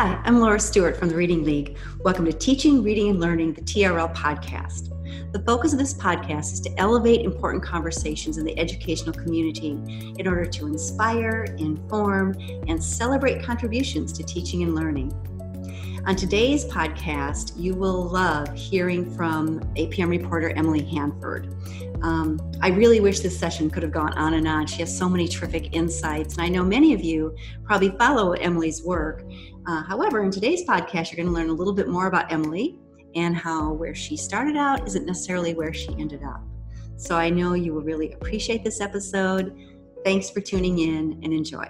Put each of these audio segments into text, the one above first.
Hi, I'm Laura Stewart from the Reading League. Welcome to Teaching, Reading, and Learning, the TRL podcast. The focus of this podcast is to elevate important conversations in the educational community in order to inspire, inform, and celebrate contributions to teaching and learning. On today's podcast, you will love hearing from APM reporter Emily Hanford. Um, I really wish this session could have gone on and on. She has so many terrific insights, and I know many of you probably follow Emily's work. Uh, however, in today's podcast, you're going to learn a little bit more about Emily and how where she started out isn't necessarily where she ended up. So I know you will really appreciate this episode. Thanks for tuning in and enjoy.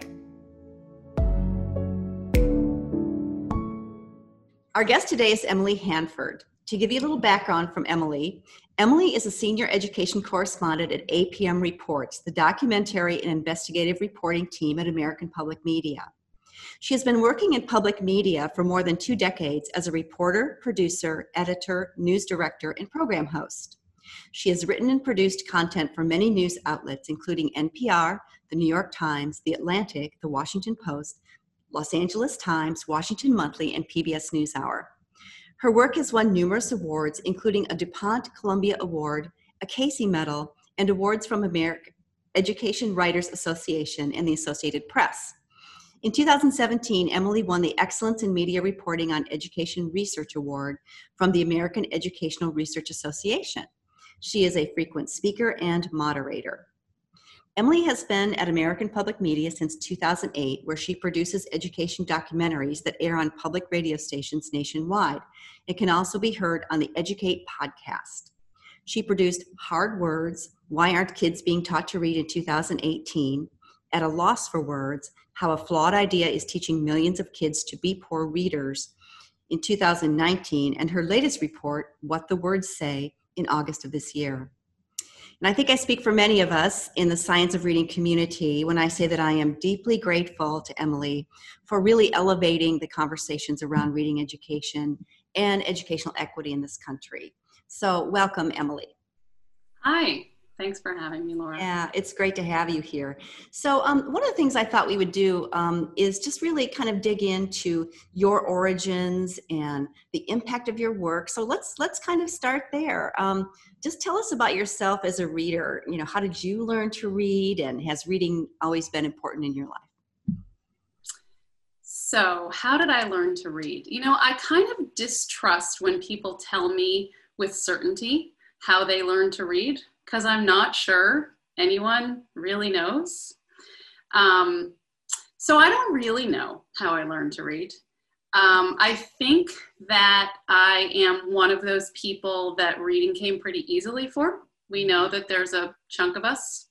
Our guest today is Emily Hanford. To give you a little background from Emily, Emily is a senior education correspondent at APM Reports, the documentary and investigative reporting team at American Public Media. She has been working in public media for more than two decades as a reporter, producer, editor, news director, and program host. She has written and produced content for many news outlets, including NPR, The New York Times, The Atlantic, The Washington Post, Los Angeles Times, Washington Monthly, and PBS NewsHour. Her work has won numerous awards, including a DuPont Columbia Award, a Casey Medal, and awards from American Education Writers Association and the Associated Press. In 2017, Emily won the Excellence in Media Reporting on Education Research Award from the American Educational Research Association. She is a frequent speaker and moderator. Emily has been at American Public Media since 2008, where she produces education documentaries that air on public radio stations nationwide. It can also be heard on the Educate podcast. She produced Hard Words Why Aren't Kids Being Taught to Read in 2018, At a Loss for Words, how a flawed idea is teaching millions of kids to be poor readers in 2019, and her latest report, What the Words Say, in August of this year. And I think I speak for many of us in the science of reading community when I say that I am deeply grateful to Emily for really elevating the conversations around reading education and educational equity in this country. So, welcome, Emily. Hi. Thanks for having me, Laura. Yeah, it's great to have you here. So, um, one of the things I thought we would do um, is just really kind of dig into your origins and the impact of your work. So let's let's kind of start there. Um, just tell us about yourself as a reader. You know, how did you learn to read, and has reading always been important in your life? So, how did I learn to read? You know, I kind of distrust when people tell me with certainty how they learn to read because I'm not sure anyone really knows. Um, so I don't really know how I learned to read. Um, I think that I am one of those people that reading came pretty easily for. We know that there's a chunk of us,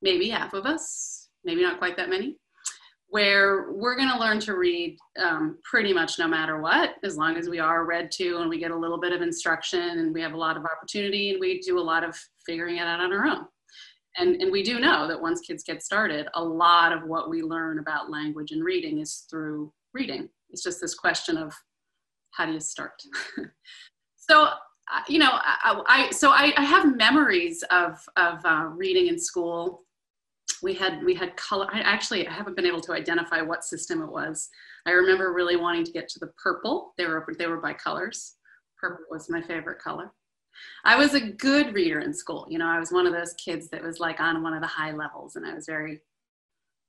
maybe half of us, maybe not quite that many, where we're going to learn to read um, pretty much no matter what, as long as we are read to and we get a little bit of instruction and we have a lot of opportunity and we do a lot of figuring it out on our own. And, and we do know that once kids get started, a lot of what we learn about language and reading is through reading. It's just this question of how do you start? so, you know, I, I so I, I, have memories of, of uh, reading in school we had we had color i actually I haven't been able to identify what system it was. I remember really wanting to get to the purple. They were they were by colors. Purple was my favorite color. I was a good reader in school. You know i was one of those kids that was like on one of the high levels and i was very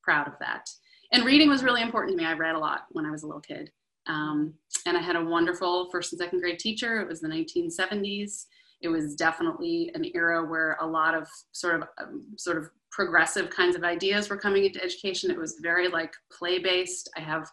proud of that. And reading was really important to me. I read a lot when i was a little kid. Um, and i had a wonderful first and second grade teacher. It was the 1970s it was definitely an era where a lot of sort of um, sort of progressive kinds of ideas were coming into education. It was very like play based. I have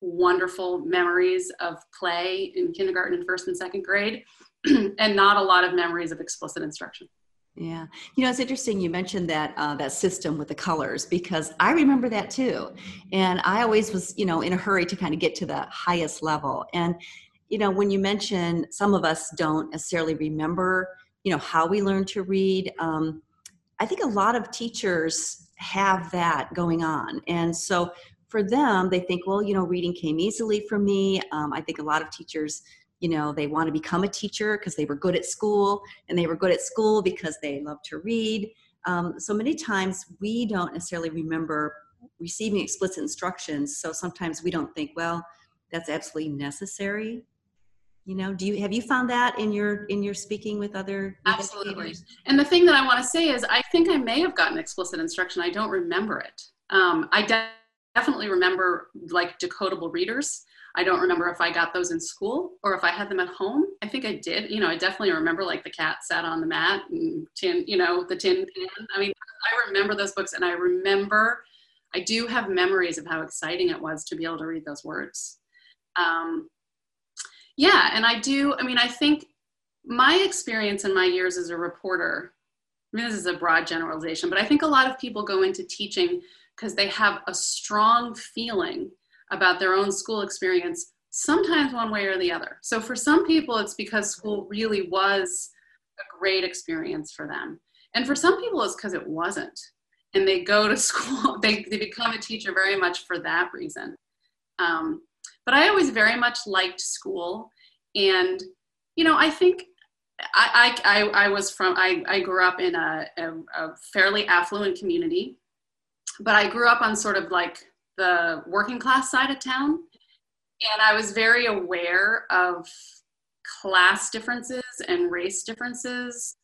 wonderful memories of play in kindergarten and first and second grade, and not a lot of memories of explicit instruction. Yeah, you know it's interesting. You mentioned that uh, that system with the colors because I remember that too, and I always was you know in a hurry to kind of get to the highest level. And you know when you mention some of us don't necessarily remember you know how we learn to read. Um, I think a lot of teachers have that going on. And so for them, they think, well, you know, reading came easily for me. Um, I think a lot of teachers, you know, they want to become a teacher because they were good at school and they were good at school because they love to read. Um, so many times we don't necessarily remember receiving explicit instructions. So sometimes we don't think, well, that's absolutely necessary you know do you have you found that in your in your speaking with other absolutely. and the thing that i want to say is i think i may have gotten explicit instruction. I don't remember it. Um, i de- definitely remember like decodable readers. I don't remember if i got those in school or if i had them at home. I think i did. You know i definitely remember like the cat sat on the mat and tin you know the tin pan. I mean i remember those books and i remember i do have memories of how exciting it was to be able to read those words. Um, yeah, and I do. I mean, I think my experience in my years as a reporter, I mean, this is a broad generalization, but I think a lot of people go into teaching because they have a strong feeling about their own school experience, sometimes one way or the other. So for some people, it's because school really was a great experience for them. And for some people, it's because it wasn't. And they go to school, they, they become a teacher very much for that reason. Um, but I always very much liked school. And, you know, I think I, I, I was from, I, I grew up in a, a, a fairly affluent community, but I grew up on sort of like the working class side of town. And I was very aware of class differences and race differences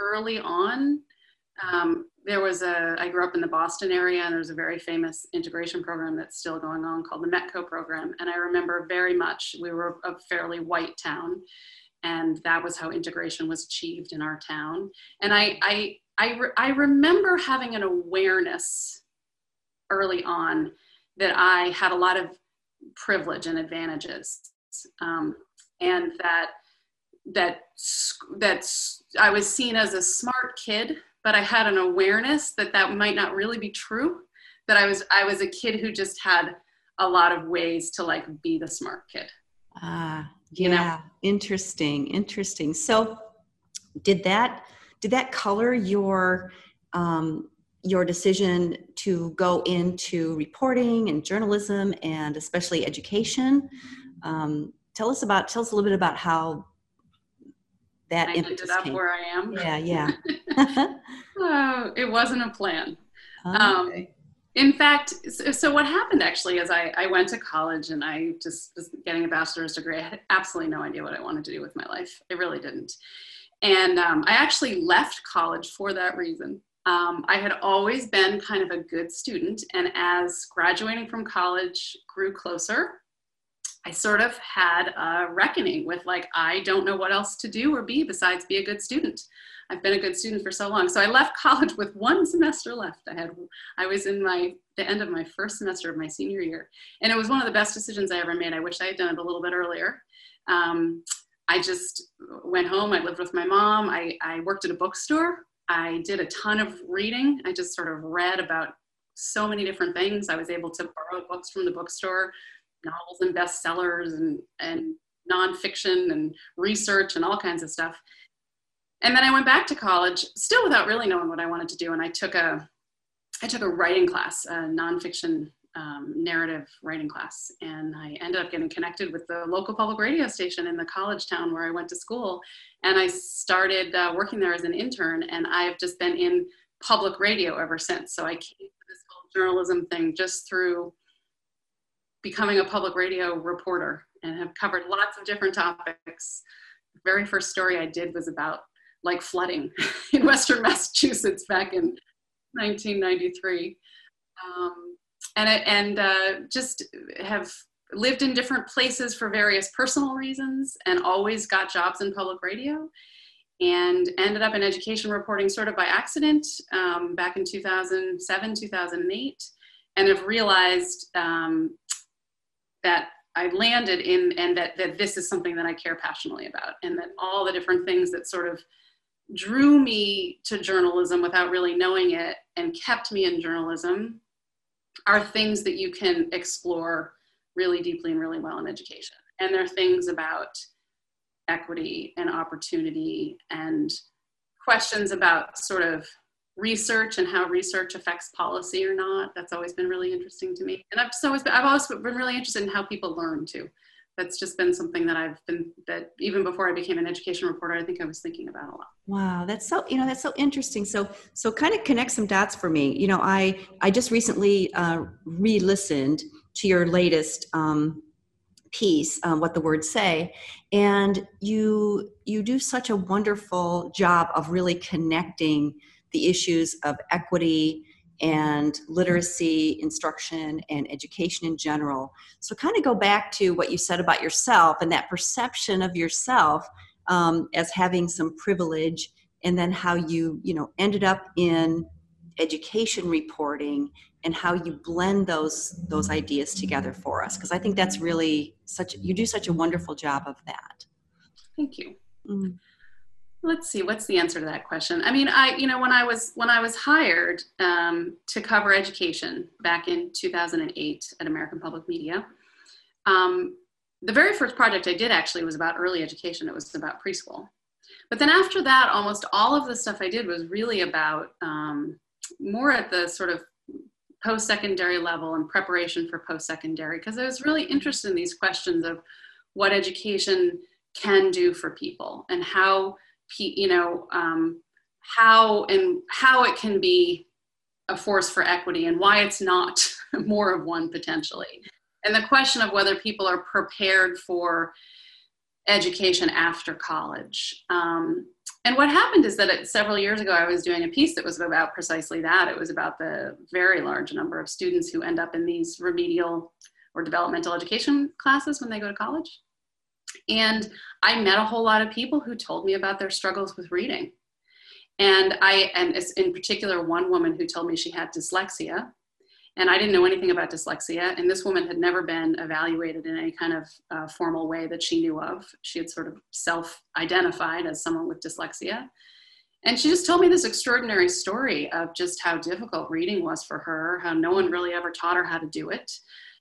early on. Um, there was a, I grew up in the Boston area, and there's a very famous integration program that's still going on called the METCO program. And I remember very much, we were a fairly white town, and that was how integration was achieved in our town. And I, I, I, re- I remember having an awareness early on that I had a lot of privilege and advantages, um, and that that that I was seen as a smart kid but I had an awareness that that might not really be true. That I was I was a kid who just had a lot of ways to like be the smart kid. Ah, yeah, you know? interesting, interesting. So, did that did that color your um, your decision to go into reporting and journalism and especially education? Um, tell us about tell us a little bit about how that I ended up came. where I am. Yeah, yeah. oh, it wasn't a plan. Um, okay. Um, in fact, so, so, what happened actually is I, I went to college and I just was getting a bachelor's degree. I had absolutely no idea what I wanted to do with my life. I really didn't. And um, I actually left college for that reason. Um, I had always been kind of a good student, and as graduating from college grew closer, I sort of had a reckoning with like, I don't know what else to do or be besides be a good student. I've been a good student for so long. So I left college with one semester left. I had, I was in my, the end of my first semester of my senior year. And it was one of the best decisions I ever made. I wish I had done it a little bit earlier. Um, I just went home. I lived with my mom. I, I worked at a bookstore. I did a ton of reading. I just sort of read about so many different things. I was able to borrow books from the bookstore, novels and bestsellers and, and nonfiction and research and all kinds of stuff. And then I went back to college, still without really knowing what I wanted to do. And I took a, I took a writing class, a nonfiction um, narrative writing class, and I ended up getting connected with the local public radio station in the college town where I went to school. And I started uh, working there as an intern, and I've just been in public radio ever since. So I came to this whole journalism thing just through becoming a public radio reporter and have covered lots of different topics. The very first story I did was about like flooding in Western Massachusetts back in 1993. Um, and and uh, just have lived in different places for various personal reasons and always got jobs in public radio and ended up in education reporting sort of by accident um, back in 2007 2008 and have realized um, that I landed in and that, that this is something that I care passionately about and that all the different things that sort of drew me to journalism without really knowing it and kept me in journalism are things that you can explore really deeply and really well in education. And they're things about equity and opportunity and questions about sort of research and how research affects policy or not. That's always been really interesting to me. And I've always been, I've always been really interested in how people learn too. That's just been something that I've been that even before I became an education reporter, I think I was thinking about a lot. Wow, that's so you know that's so interesting. So so kind of connect some dots for me. You know, I I just recently uh, re-listened to your latest um, piece um, what the words say and you you do such a wonderful job of really connecting the issues of equity and literacy instruction and education in general. So kind of go back to what you said about yourself and that perception of yourself um, as having some privilege and then how you you know ended up in education reporting and how you blend those those ideas together for us. Because i think that's really such you do such a wonderful job of that. Thank you. Mm. Let's see what's the answer to that question? I mean i you know when i was when i was hired um, to cover education back in 2008 at american public media um, the very first project i did actually was about early education. It was about preschool. But then after that almost all of the stuff i did was really about um, more at the sort of post-secondary level and preparation for post-secondary because I was really interested in these questions of what education can do for people and how you know um, how and how it can be a force for equity and why it's not more of one potentially and the question of whether people are prepared for education after college um, and what happened is that it, several years ago, I was doing a piece that was about precisely that. It was about the very large number of students who end up in these remedial or developmental education classes when they go to college. And I met a whole lot of people who told me about their struggles with reading. And I, and in particular, one woman who told me she had dyslexia and I didn't know anything about dyslexia. And this woman had never been evaluated in any kind of uh, formal way that she knew of. She had sort of self identified as someone with dyslexia. And she just told me this extraordinary story of just how difficult reading was for her, how no one really ever taught her how to do it,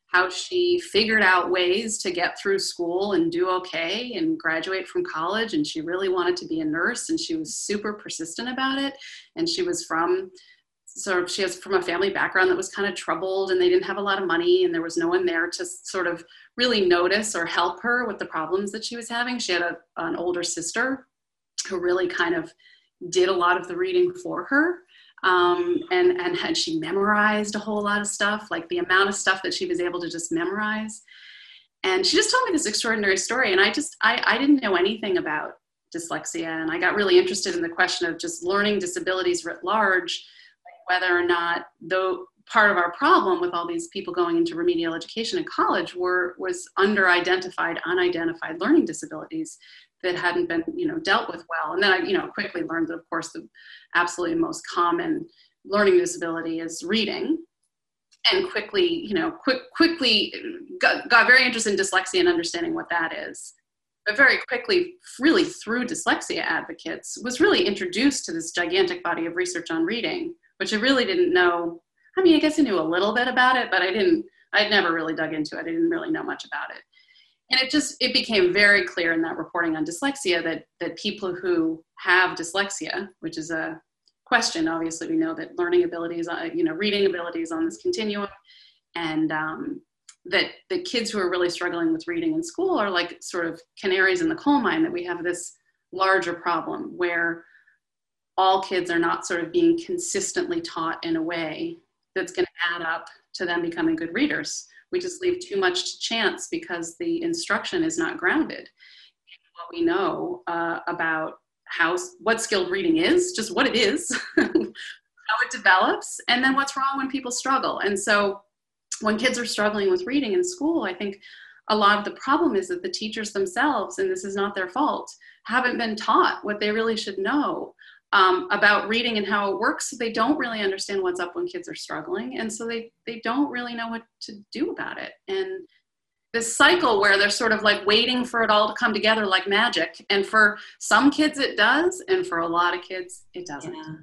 how she figured out ways to get through school and do okay and graduate from college. And she really wanted to be a nurse and she was super persistent about it. And she was from sort of she has from a family background that was kind of troubled and they didn't have a lot of money and there was no one there to sort of really notice or help her with the problems that she was having she had a, an older sister who really kind of did a lot of the reading for her um, and and had she memorized a whole lot of stuff like the amount of stuff that she was able to just memorize. And she just told me this extraordinary story and i just i, I didn't know anything about dyslexia and i got really interested in the question of just learning disabilities writ large whether or not though part of our problem with all these people going into remedial education in college were was under identified unidentified learning disabilities that hadn't been you know dealt with well and then i you know quickly learned that of course the absolutely most common learning disability is reading and quickly you know quick quickly got, got very interested in dyslexia and understanding what that is but very quickly really through dyslexia advocates was really introduced to this gigantic body of research on reading which I really didn't know. I mean, I guess I knew a little bit about it, but I didn't, I'd never really dug into it. I didn't really know much about it. And it just, it became very clear in that reporting on dyslexia that, that people who have dyslexia, which is a question, obviously we know that learning abilities, uh, you know, reading abilities on this continuum, and um, that the kids who are really struggling with reading in school are like sort of canaries in the coal mine that we have this larger problem where all kids are not sort of being consistently taught in a way that's going to add up to them becoming good readers. We just leave too much to chance because the instruction is not grounded in what we know uh, about how what skilled reading is, just what it is, how it develops, and then what's wrong when people struggle. And so, when kids are struggling with reading in school, I think a lot of the problem is that the teachers themselves, and this is not their fault, haven't been taught what they really should know um, about reading and how it works. they don't really understand what's up when kids are struggling. And so they, they don't really know what to do about it. And this cycle where they're sort of like waiting for it all to come together like magic. And for some kids it does, and for a lot of kids it doesn't. Yeah.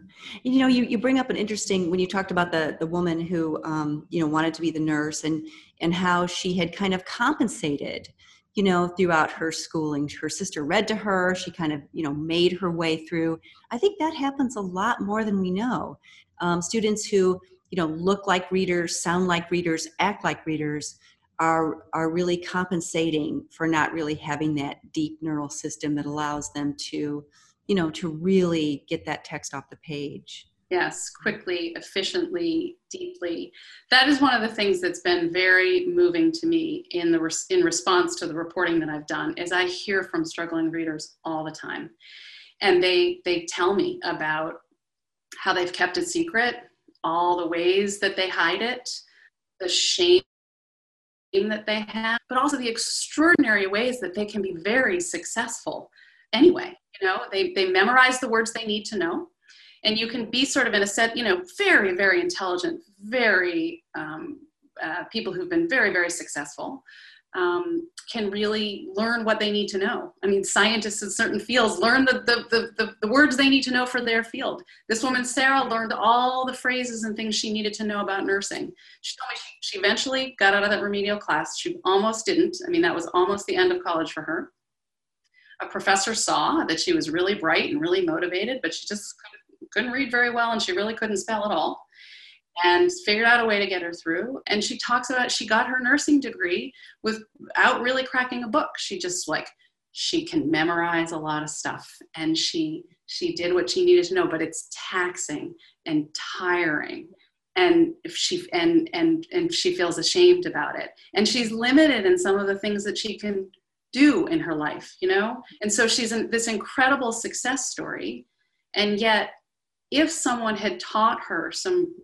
You know, you, you bring up an interesting when you talked about the the woman who um, you know wanted to be the nurse and and how she had kind of compensated you know throughout her schooling her sister read to her she kind of you know made her way through. I think that happens a lot more than we know. Um, students who you know look like readers sound like readers act like readers are are really compensating for not really having that deep neural system that allows them to you know to really get that text off the page Yes, quickly, efficiently, deeply. That is one of the things that's been very moving to me in the res- in response to the reporting that I've done. Is I hear from struggling readers all the time, and they they tell me about how they've kept it secret, all the ways that they hide it, the shame that they have, but also the extraordinary ways that they can be very successful anyway. You know, they they memorize the words they need to know and you can be sort of in a set you know very very intelligent very um, uh, people who've been very very successful um, can really learn what they need to know. I mean, scientists in certain fields learn the, the, the, the, words they need to know for their field. This woman, Sarah, learned all the phrases and things she needed to know about nursing. She told me she, she eventually got out of that remedial class. She almost didn't. I mean, that was almost the end of college for her. A professor saw that she was really bright and really motivated, but she just couldn't couldn't read very well and she really couldn't spell at all and figured out a way to get her through. And she talks about she got her nursing degree without really cracking a book. She just like she can memorize a lot of stuff and she she did what she needed to know but it's taxing and tiring. And if she and and and she feels ashamed about it. And she's limited in some of the things that she can do in her life you know? And so she's in this incredible success story and yet if someone had taught her some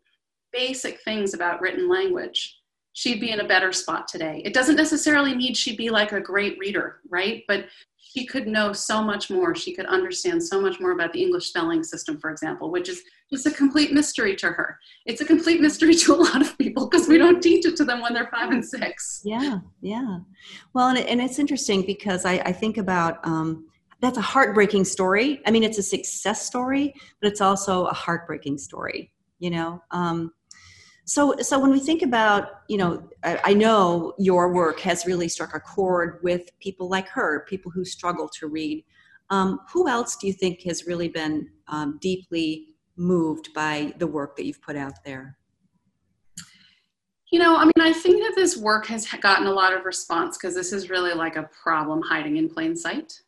basic things about written language, she'd be in a better spot today. It doesn't necessarily mean she'd be like a great reader, right? But she could know so much more. She could understand so much more about the English spelling system, for example, which is just a complete mystery to her. It's a complete mystery to a lot of people because we don't teach it to them when they're five and six. Yeah, yeah. Well, and, and it's interesting because I, I think about um, that's a heartbreaking story. I mean, it's a success story, but it's also a heartbreaking story. You know. Um, so, so when we think about, you know, I, I, know your work has really struck a chord with people like her, people who struggle to read. Um, who else do you think has really been um, deeply moved by the work that you've put out there? You know, I mean, I think that this work has gotten a lot of response because this is really like a problem hiding in plain sight.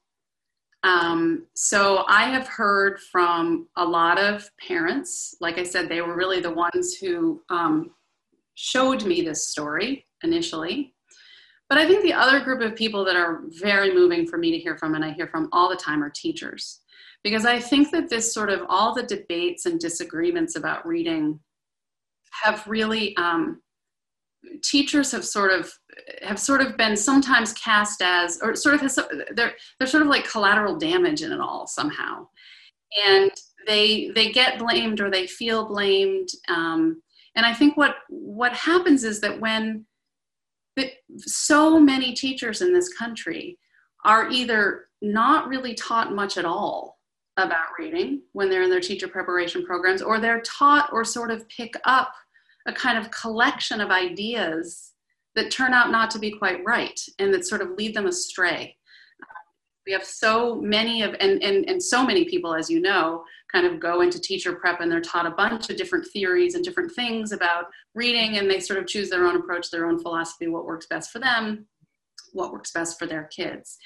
Um, so I have heard from a lot of parents. Like I said, they were really the ones who um, showed me this story initially. But I think the other group of people that are very moving for me to hear from, and I hear from all the time, are teachers. Because I think that this sort of all the debates and disagreements about reading have really um, teachers have sort of have sort of been sometimes cast as or sort of has they're they're sort of like collateral damage in it all somehow. And they they get blamed or they feel blamed um, and i think what what happens is that when so many teachers in this country are either not really taught much at all about reading when they're in their teacher preparation programs or they're taught or sort of pick up a kind of collection of ideas that turn out not to be quite right and that sort of lead them astray. We have so many of, and, and, and so many people, as you know, kind of go into teacher prep and they're taught a bunch of different theories and different things about reading, and they sort of choose their own approach, their own philosophy, what works best for them, what works best for their kids.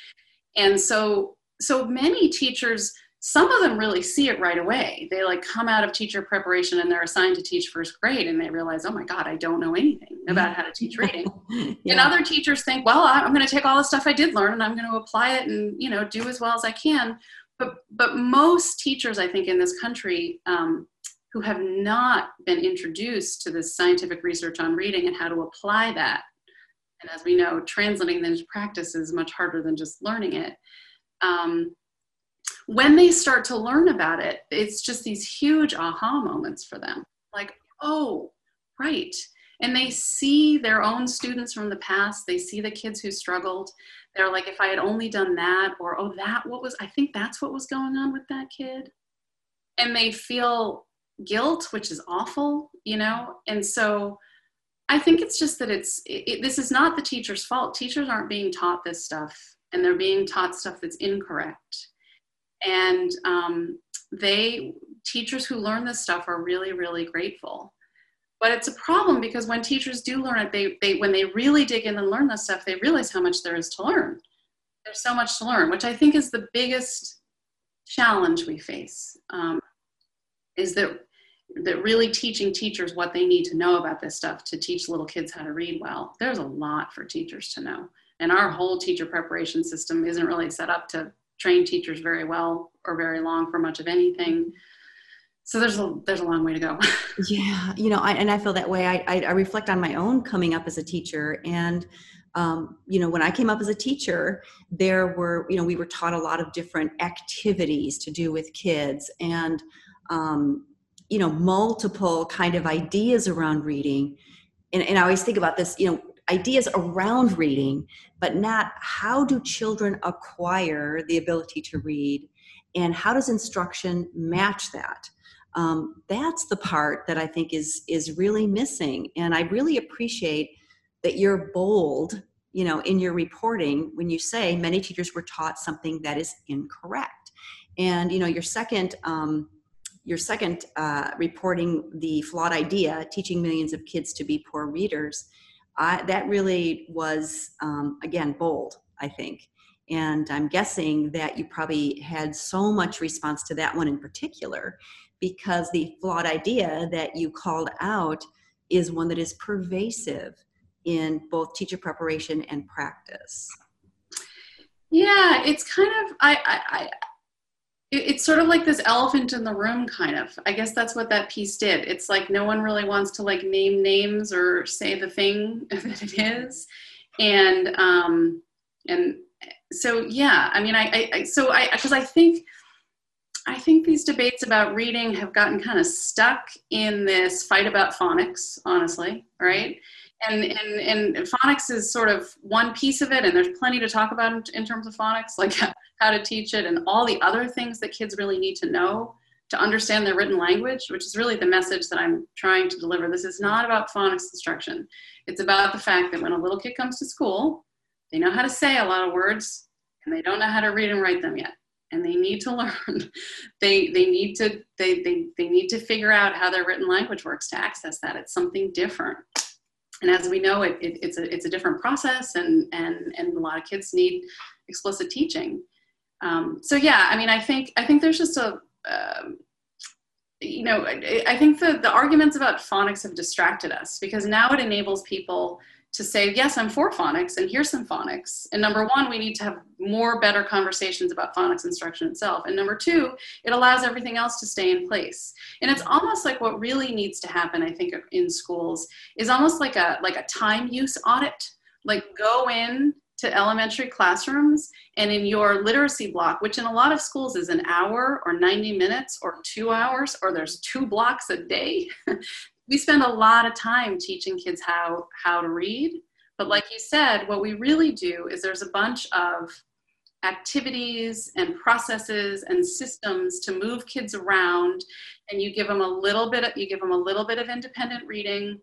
And so, so many teachers some of them really see it right away. They like come out of teacher preparation and they're assigned to teach first grade and they realize, oh my God, I don't know anything about how to teach reading. yeah. And other teachers think, well, I'm going to take all the stuff I did learn and I'm going to apply it and, you know, do as well as I can. But, but most teachers, I think, in this country um, who have not been introduced to this scientific research on reading and how to apply that, and as we know, translating that into practice is much harder than just learning it. Um, when they start to learn about it, it's just these huge aha moments for them. Like, oh, right. And they see their own students from the past, they see the kids who struggled. They're like, if I had only done that, or oh, that, what was, I think that's what was going on with that kid. And they feel guilt, which is awful, you know? And so I think it's just that it's, it, this is not the teacher's fault. Teachers aren't being taught this stuff, and they're being taught stuff that's incorrect and um, they teachers who learn this stuff are really really grateful. But it's a problem because when teachers do learn it they, they when they really dig in and learn this stuff they realize how much there is to learn. There's so much to learn which i think is the biggest challenge we face um, is that that really teaching teachers what they need to know about this stuff to teach little kids how to read well. There's a lot for teachers to know. And our whole teacher preparation system isn't really set up to train teachers very well or very long for much of anything. So there's a there's a long way to go. Yeah you know I, and i feel that way. I, I, I reflect on my own coming up as a teacher and um, you know when i came up as a teacher there were you know we were taught a lot of different activities to do with kids and um, you know multiple kind of ideas around reading. And, and i always think about this you know ideas around reading but not how do children acquire the ability to read and how does instruction match that? Um, that's the part that i think is is really missing and i really appreciate that you're bold you know in your reporting when you say many teachers were taught something that is incorrect. And you know your second um, your second uh, reporting the flawed idea, teaching millions of kids to be poor readers, I, that really was, um, again, bold, I think. And I'm guessing that you probably had so much response to that one in particular because the flawed idea that you called out is one that is pervasive in both teacher preparation and practice. Yeah, it's kind of, I, I, it's sort of like this elephant in the room kind of. I guess that's what that piece did. It's like no one really wants to like name names or say the thing that it is. And um and so yeah i mean i, I so i because i think i think these debates about reading have gotten kind of stuck in this fight about phonics honestly right? And, and and phonics is sort of one piece of it and there's plenty to talk about in, in terms of phonics. Like how to teach it and all the other things that kids really need to know to understand their written language which is really the message that i'm trying to deliver. This is not about phonics instruction. It's about the fact that when a little kid comes to school they know how to say a lot of words and they don't know how to read and write them yet. And they need to learn. They they need to they, they they need to figure out how their written language works to access that. It's something different. And as we know, it, it, it's, a, it's a different process and, and, and a lot of kids need explicit teaching. Um, so yeah, I mean, I think, I think there's just a, uh, you know, I, I think the, the arguments about phonics have distracted us because now it enables people to say, yes, I'm for phonics and here's some phonics. And number one, we need to have more better conversations about phonics instruction itself. And number two, it allows everything else to stay in place. And it's almost like what really needs to happen, I think, in schools is almost like a like a time use audit. Like go in to elementary classrooms and in your literacy block, which in a lot of schools is an hour or 90 minutes or two hours, or there's two blocks a day, we spend a lot of time teaching kids how how to read. But like you said what we really do is there's a bunch of activities and processes and systems to move kids around and you give them a little bit of, you give them a little bit of independent reading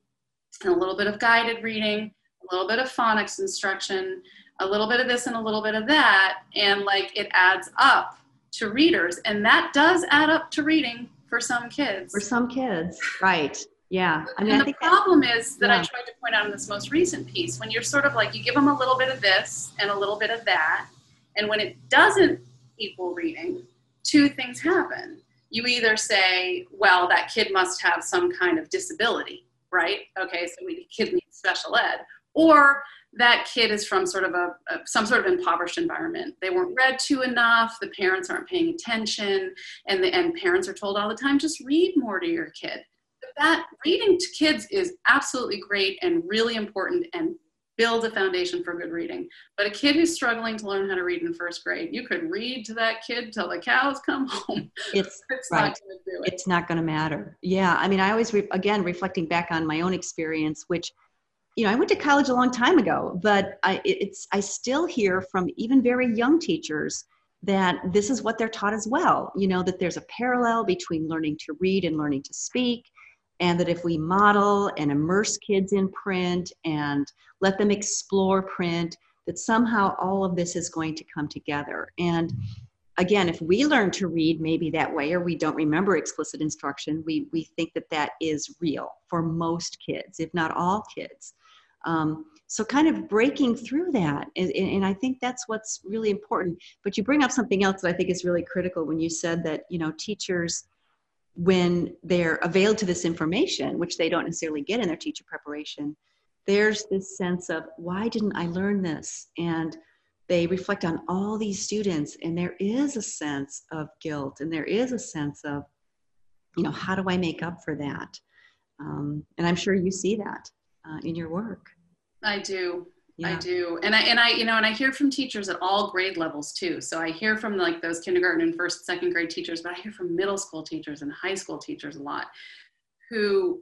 and a little bit of guided reading a little bit of phonics instruction a little bit of this and a little bit of that and like it adds up to readers and that does add up to reading for some kids for some kids right yeah. I mean, and I the problem that, is that yeah. I tried to point out in this most recent piece when you're sort of like, you give them a little bit of this and a little bit of that. And when it doesn't equal reading, two things happen. You either say, well, that kid must have some kind of disability, right? Okay, so we kid needs special ed. Or that kid is from sort of a, a, some sort of impoverished environment. They weren't read to enough. The parents aren't paying attention, and the, and parents are told all the time, just read more to your kid but that reading to kids is absolutely great and really important and builds a foundation for good reading. But a kid who's struggling to learn how to read in first grade, you could read to that kid till the cows come home. It's, it's right. not going to do it. It's not going to matter. Yeah. I mean, I always, re- again, reflecting back on my own experience, which, you know, I went to college a long time ago, but I, it's, I still hear from even very young teachers that this is what they're taught as well. You know, that there's a parallel between learning to read and learning to speak and that if we model and immerse kids in print and let them explore print that somehow all of this is going to come together and again if we learn to read maybe that way or we don't remember explicit instruction we we think that that is real for most kids if not all kids um, so kind of breaking through that and, and, i think that's what's really important but you bring up something else that i think is really critical when you said that you know teachers when they're availed to this information, which they don't necessarily get in their teacher preparation, there's this sense of, why didn't I learn this? And they reflect on all these students, and there is a sense of guilt, and there is a sense of, you know, how do I make up for that? Um, and I'm sure you see that uh, in your work. I do. Yeah. I do. And I and I you know and I hear from teachers at all grade levels too. So I hear from like those kindergarten and first second grade teachers, but I hear from middle school teachers and high school teachers a lot who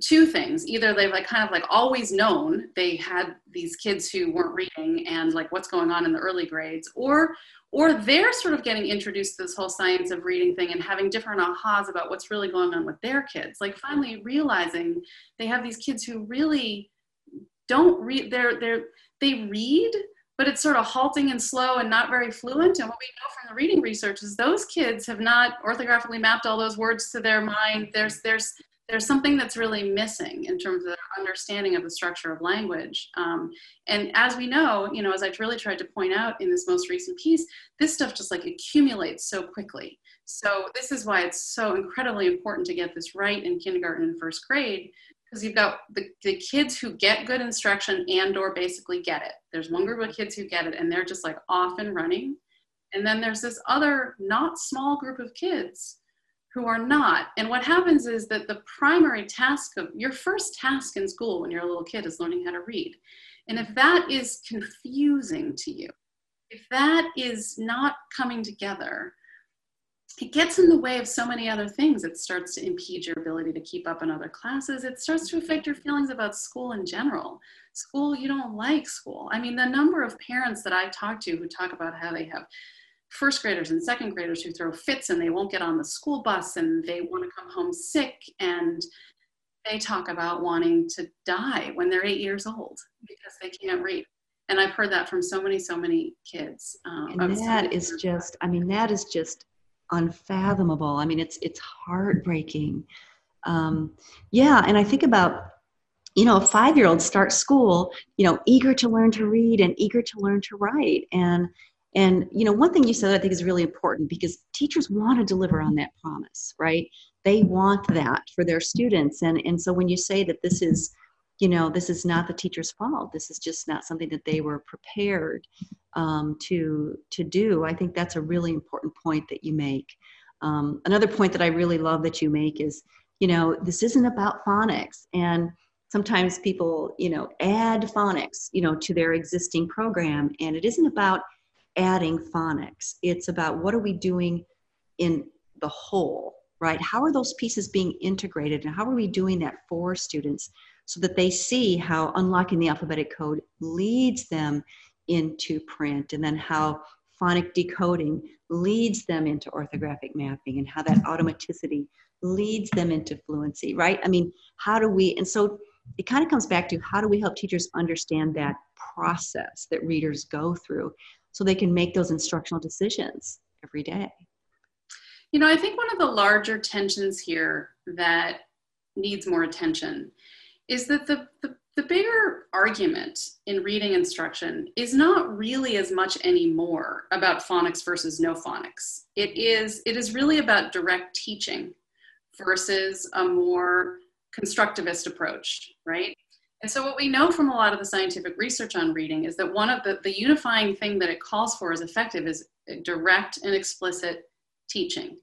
two things. Either they've like kind of like always known they had these kids who weren't reading and like what's going on in the early grades or or they're sort of getting introduced to this whole science of reading thing and having different ahas about what's really going on with their kids. Like finally realizing they have these kids who really don't read they're they're they read but it's sort of halting and slow and not very fluent. And what we know from the reading research is those kids have not orthographically mapped all those words to their mind. There's there's there's something that's really missing in terms of understanding of the structure of language. Um, and as we know, you know, as I've really tried to point out in this most recent piece, this stuff just like accumulates so quickly. So this is why it's so incredibly important to get this right in kindergarten and first grade, because you've got the, the kids who get good instruction and or basically get it. There's one group of kids who get it and they're just like off and running. And then there's this other not small group of kids who are not. And what happens is that the primary task of your first task in school when you're a little kid is learning how to read. And if that is confusing to you, if that is not coming together, it gets in the way of so many other things. It starts to impede your ability to keep up in other classes. It starts to affect your feelings about school in general. School, you don't like school. I mean, the number of parents that I talk to who talk about how they have first graders and second graders who throw fits and they won't get on the school bus and they want to come home sick and they talk about wanting to die when they're eight years old because they can't read. And i've heard that from so many so many kids um, and that is just i mean that is just unfathomable. I mean it's it's heartbreaking. Um, yeah and i think about you know a five year old starts school you know eager to learn to read and eager to learn to write. And and you know, one thing you said I think is really important because teachers want to deliver on that promise, right? They want that for their students. And and so when you say that this is, you know, this is not the teacher's fault, this is just not something that they were prepared um, to to do. I think that's a really important point that you make. Um, another point that I really love that you make is, you know, this isn't about phonics and sometimes people you know add phonics you know to their existing program and it isn't about adding phonics. It's about what are we doing in the whole, right? How are those pieces being integrated and how are we doing that for students so that they see how unlocking the alphabetic code leads them into print and then how phonic decoding leads them into orthographic mapping and how that automaticity leads them into fluency, right? I mean, how do we, and so it kind of comes back to how do we help teachers understand that process that readers go through so they can make those instructional decisions every day. You know, I think one of the larger tensions here that needs more attention is that the, the, the bigger argument in reading instruction is not really as much anymore about phonics versus no phonics. It is, it is really about direct teaching versus a more constructivist approach, right? And so, what we know from a lot of the scientific research on reading is that one of the, the unifying thing that it calls for as effective is direct and explicit teaching.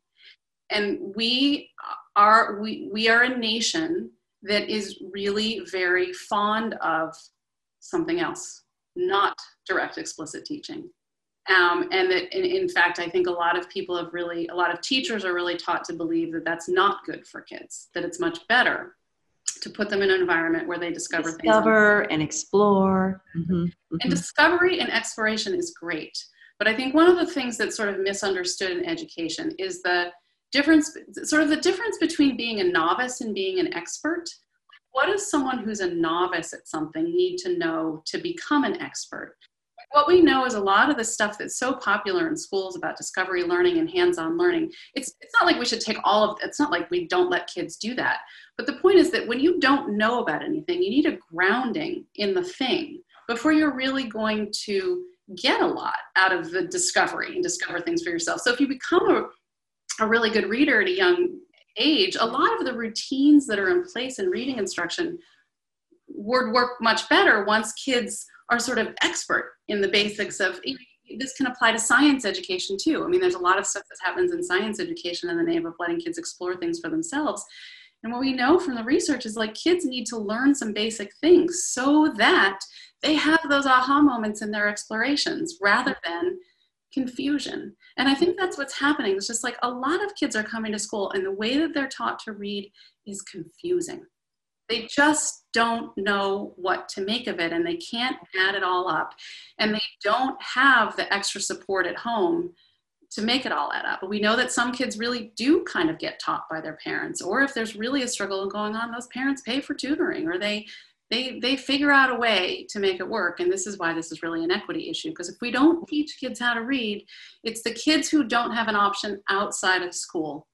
And we are we, we are a nation that is really very fond of something else, not direct explicit teaching. Um, and that in, in fact, I think a lot of people have really, a lot of teachers are really taught to believe that that's not good for kids, that it's much better to put them in an environment where they discover, discover and explore. Mm-hmm. Mm-hmm. And discovery and exploration is great. But I think one of the things that's sort of misunderstood in education is the difference, sort of the difference between being a novice and being an expert. What does someone who's a novice at something need to know to become an expert? What we know is a lot of the stuff that's so popular in schools about discovery learning and hands-on learning it's it's not like we should take all of it's not like we don't let kids do that. But the point is that when you don't know about anything you need a grounding in the thing before you're really going to get a lot out of the discovery and discover things for yourself. So if you become a, a really good reader at a young age, a lot of the routines that are in place in reading instruction would work much better once kids are sort of expert in the basics of this can apply to science education too. I mean, there's a lot of stuff that happens in science education in the name of letting kids explore things for themselves. And what we know from the research is like kids need to learn some basic things so that they have those aha moments in their explorations rather than confusion. And I think that's what's happening. It's just like a lot of kids are coming to school and the way that they're taught to read is confusing. They just don't know what to make of it and they can't add it all up. And they don't have the extra support at home to make it all add up. But we know that some kids really do kind of get taught by their parents, or if there's really a struggle going on, those parents pay for tutoring or they they they figure out a way to make it work and this is why this is really an equity issue because if we don't teach kids how to read it's the kids who don't have an option outside of school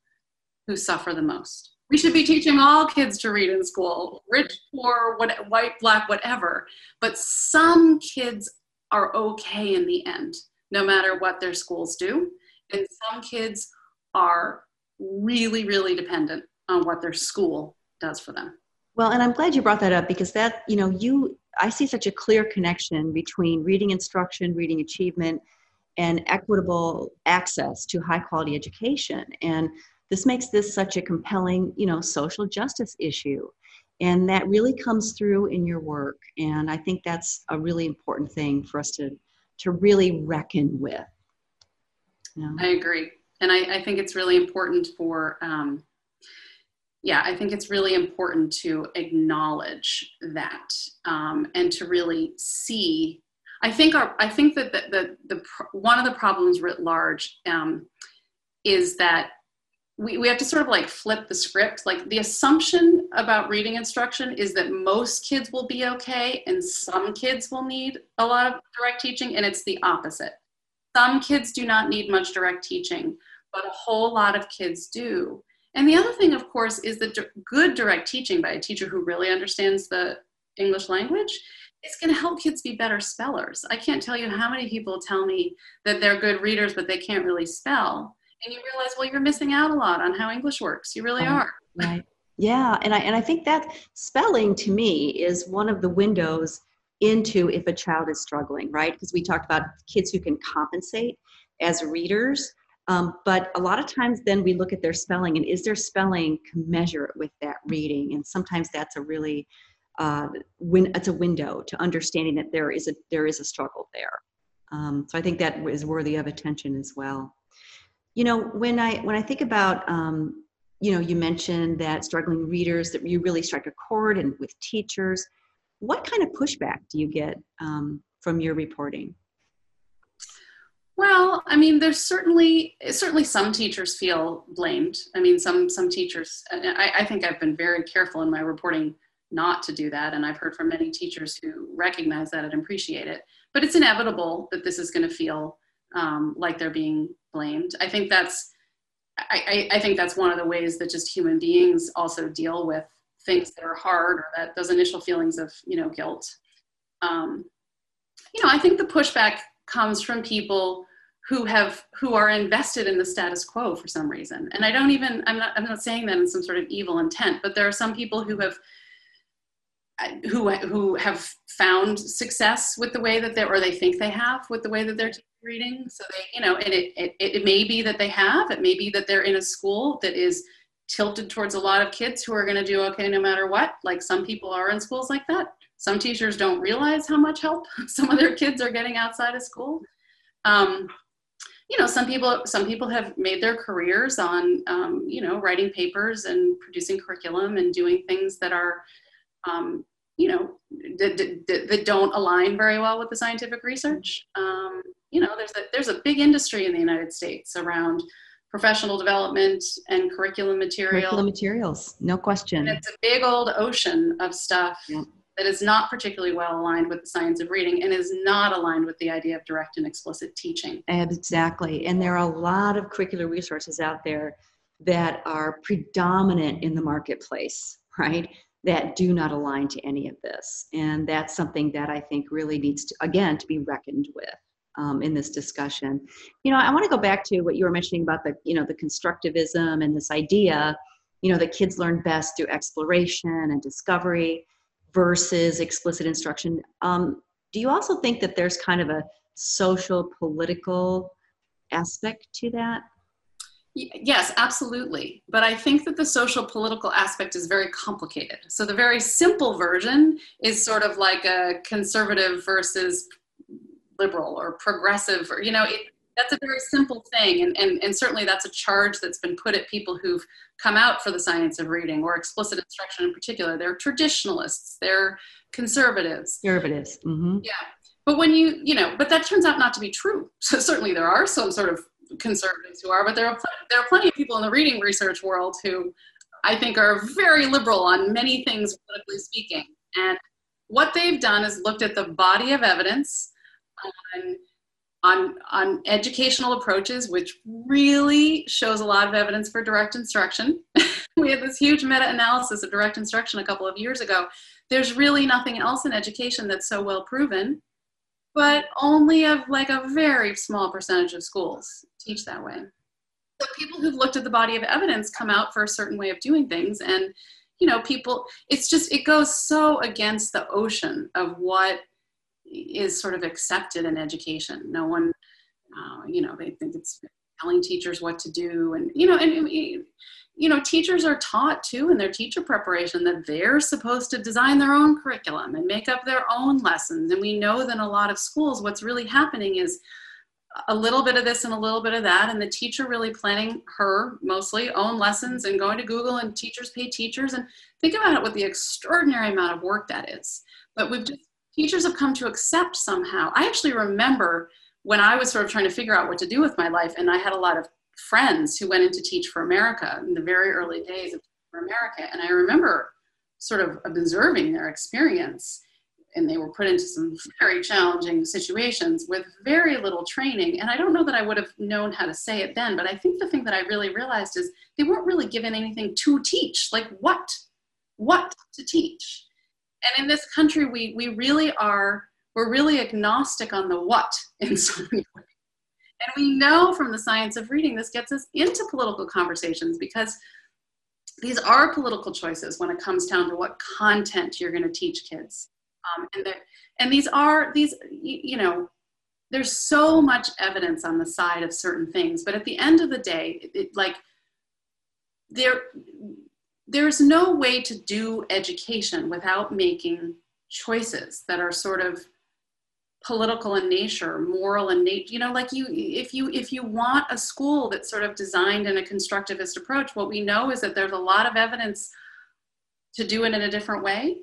who suffer the most we should be teaching all kids to read in school rich poor what, white black whatever. But some kids are okay in the end no matter what their schools do. And some kids are really really dependent on what their school does for them. Well, and I'm glad you brought that up because that, you know, you, I see such a clear connection between reading instruction, reading achievement, and equitable access to high quality education. And this makes this such a compelling, you know, social justice issue. And that really comes through in your work. And I think that's a really important thing for us to, to really reckon with. Yeah. I agree. And I, I think it's really important for, um, yeah, I think it's really important to acknowledge that um, and to really see. I think our, I think that the, the, the one of the problems writ large um, is that we, we have to sort of like flip the script. Like the assumption about reading instruction is that most kids will be okay and some kids will need a lot of direct teaching, and it's the opposite. Some kids do not need much direct teaching, but a whole lot of kids do. And the other thing, of course, is that good direct teaching by a teacher who really understands the English language is going to help kids be better spellers. I can't tell you how many people tell me that they're good readers, but they can't really spell. And you realize, well, you're missing out a lot on how English works. You really are. Right. Yeah. And I, and I think that spelling to me is one of the windows into if a child is struggling, right? Because we talked about kids who can compensate as readers um, but a lot of times then we look at their spelling and is their spelling commensurate with that reading? And sometimes that's a really, uh, win, it's a window to understanding that there is a, there is a struggle there. Um, so I think that is worthy of attention as well. You know, when I, when I think about, um, you know, you mentioned that struggling readers, that you really strike a chord and with teachers, what kind of pushback do you get um, from your reporting? Well, I mean, there's certainly certainly some teachers feel blamed. I mean, some some teachers. I, I think I've been very careful in my reporting not to do that, and I've heard from many teachers who recognize that and appreciate it. But it's inevitable that this is going to feel um, like they're being blamed. I think that's I, I, think that's one of the ways that just human beings also deal with things that are hard or that those initial feelings of you know guilt. Um, you know, I think the pushback comes from people who have who are invested in the status quo for some reason and i don't even i'm not i'm not saying that in some sort of evil intent but there are some people who have who who have found success with the way that they or they think they have with the way that they're reading. So they you know and it, it it may be that they have it may be that they're in a school that is tilted towards a lot of kids who are going to do okay no matter what. Like some people are in schools like that. Some teachers don't realize how much help some of their kids are getting outside of school. Um, you know, some people some people have made their careers on um, you know writing papers and producing curriculum and doing things that are um, you know that, that, that, don't align very well with the scientific research. Um, you know, there's a there's a big industry in the United States around professional development and curriculum material. Curriculum materials, no question. And it's a big old ocean of stuff that is not particularly well aligned with the science of reading and is not aligned with the idea of direct and explicit teaching. Exactly. And there are a lot of curricular resources out there that are predominant in the marketplace, right? That do not align to any of this. And that's something that I think really needs to, again, to be reckoned with. Um, in this discussion, you know, I want to go back to what you were mentioning about the, you know, the constructivism and this idea you know, that kids learn best through exploration and discovery versus explicit instruction. Um, do you also think that there's kind of a social political aspect to that? Yes, absolutely. But I think that the social political aspect is very complicated. So the very simple version is sort of like a conservative versus liberal or progressive, or, you know, it, that's a very simple thing. And, and, and certainly that's a charge that's been put at people who've come out for the science of reading or explicit instruction in particular. They're traditionalists, they're conservatives. Conservatives. Mm-hmm. Yeah. But when you, you know, but that turns out not to be true. So certainly there are some sort of conservatives who are, but there are pl- there are plenty of people in the reading research world who I think are very liberal on many things politically speaking. And what they've done is looked at the body of evidence on on, on educational approaches, which really shows a lot of evidence for direct instruction. we had this huge meta analysis of direct instruction a couple of years ago. There's really nothing else in education that's so well proven but only of like a very small percentage of schools teach that way. So people who've looked at the body of evidence come out for a certain way of doing things and you know people it's just it goes so against the ocean of what is sort of accepted in education no one uh, you know they think it's telling teachers what to do and you know and you know teachers are taught too in their teacher preparation that they're supposed to design their own curriculum and make up their own lessons. And we know that in a lot of schools what's really happening is a little bit of this and a little bit of that. And the teacher really planning her mostly own lessons and going to google and teachers pay teachers. And think about it what the extraordinary amount of work that is. But we've just teachers have come to accept somehow. I actually remember when i was sort of trying to figure out what to do with my life and i had a lot of friends who went in to teach for America in the very early days of for America. And I remember sort of observing their experience. And they were put into some very challenging situations with very little training. And I don't know that I would have known how to say it then, but I think the thing that I really realized is they weren't really given anything to teach, like what, what to teach. And in this country, we, we really are, we're really agnostic on the what in so many ways. And we know from the science of reading, this gets us into political conversations because these are political choices when it comes down to what content you're going to teach kids. Um, and, and these are, these, you know, there's so much evidence on the side of certain things, but at the end of the day, it, it, like, there, there's no way to do education without making choices that are sort of political in nature moral in nature you know like you if you if you want a school that's sort of designed in a constructivist approach what we know is that there's a lot of evidence to do it in a different way.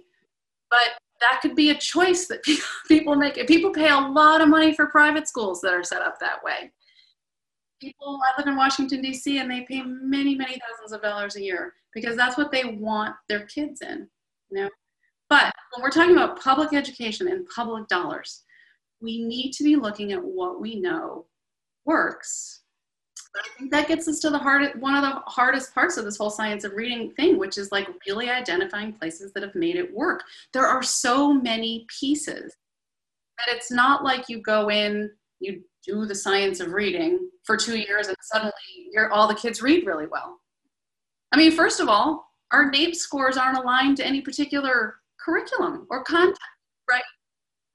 But that could be a choice that people make. People pay a lot of money for private schools that are set up that way. People i live in washington d.c and they pay many many thousands of dollars a year because that's what they want their kids in you know? But when we're talking about public education and public dollars we need to be looking at what we know works. I think that gets us to the heart, one of the hardest parts of this whole science of reading thing, which is like really identifying places that have made it work. There are so many pieces that it's not like you go in, you do the science of reading for two years and suddenly you're, all the kids read really well. I mean, first of all, our NAEP scores aren't aligned to any particular curriculum or content, right?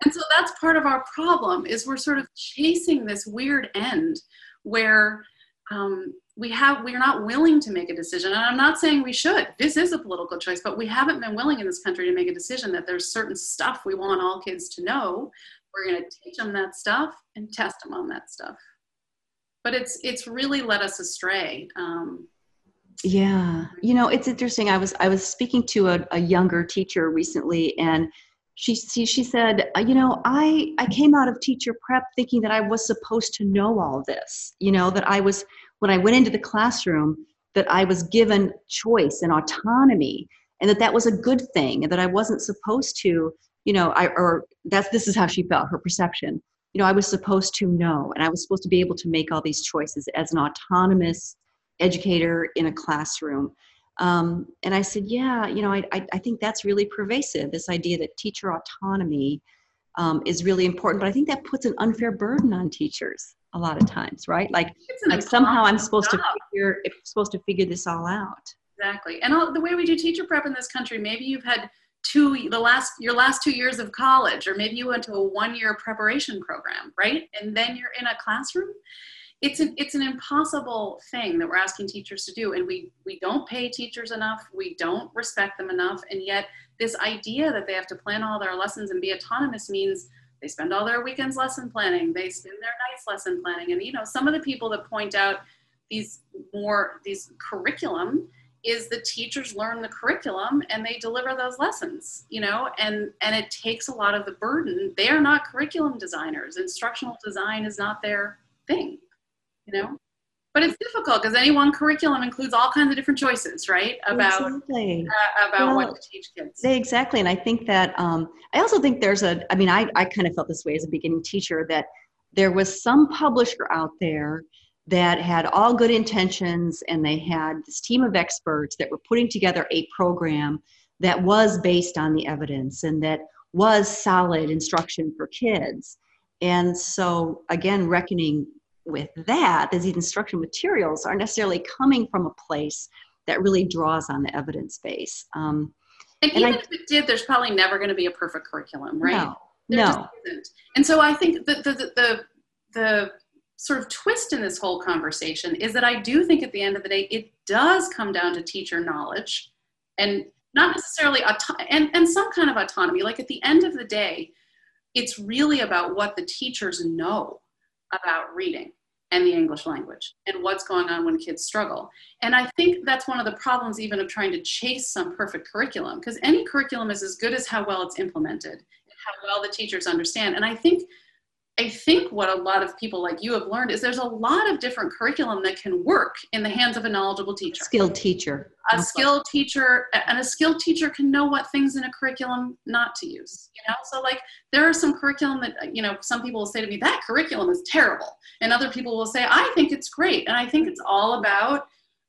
And so that's part of our problem is we're sort of chasing this weird end where um, we have we're not willing to make a decision. And i'm not saying we should. This is a political choice but we haven't been willing in this country to make a decision that there's certain stuff we want all kids to know. We're going to teach them that stuff and test them on that stuff. But it's it's really led us astray um, yeah. You know it's interesting. I was i was speaking to a, a younger teacher recently and she she, she said uh, you know i i came out of teacher prep thinking that i was supposed to know all this you know that i was when i went into the classroom that i was given choice and autonomy and that that was a good thing and that i wasn't supposed to you know i or that's this is how she felt her perception. You know i was supposed to know and i was supposed to be able to make all these choices as an autonomous educator in a classroom um, and I said, yeah, you know, I, I, I, think that's really pervasive, this idea that teacher autonomy um, is really important. But I think that puts an unfair burden on teachers a lot of times, right? Like, like somehow I'm supposed job. to figure, if supposed to figure this all out. exactly. And all, the way we do teacher prep in this country, maybe you've had two the last your last two years of college, or maybe you went to a one year preparation program, right? And then you're in a classroom. It's an it's an impossible thing that we're asking teachers to do, and we we don't pay teachers enough. We don't respect them enough, and yet this idea that they have to plan all their lessons and be autonomous means they spend all their weekends lesson planning they spend their nights lesson planning and you know some of the people that point out these more these curriculum is the teachers learn the curriculum and they deliver those lessons you know and and it takes a lot of the burden they are not curriculum designers instructional design is not their thing you know? But it's difficult because any one curriculum includes all kinds of different choices right? About exactly. uh, about well, what to teach kids. exactly and i think that um, i also think there's a i mean I, I kind of felt this way as a beginning teacher that there was some publisher out there that had all good intentions and they had this team of experts that were putting together a program that was based on the evidence and that was solid instruction for kids. And so again reckoning with that is these instruction materials aren't necessarily coming from a place that really draws on the evidence base. Um, and, and, even I, if it did, there's probably never going to be a perfect curriculum, right? No, there no. And so I think the, the, the, the sort of twist in this whole conversation is that I do think at the end of the day, it does come down to teacher knowledge and not necessarily auto- and, and some kind of autonomy. Like at the end of the day, it's really about what the teachers know about reading and the English language and what's going on when kids struggle. And I think that's one of the problems, even of trying to chase some perfect curriculum, because any curriculum is as good as how well it's implemented, how well the teachers understand. And I think I think what a lot of people like you have learned is there's a lot of different curriculum that can work in the hands of a knowledgeable teacher. Skilled teacher. A skilled teacher, and a skilled teacher can know what things in a curriculum not to use. You know, so like there are some curriculum that you know some people will say to me that curriculum is terrible, and other people will say I think it's great, and I think it's all about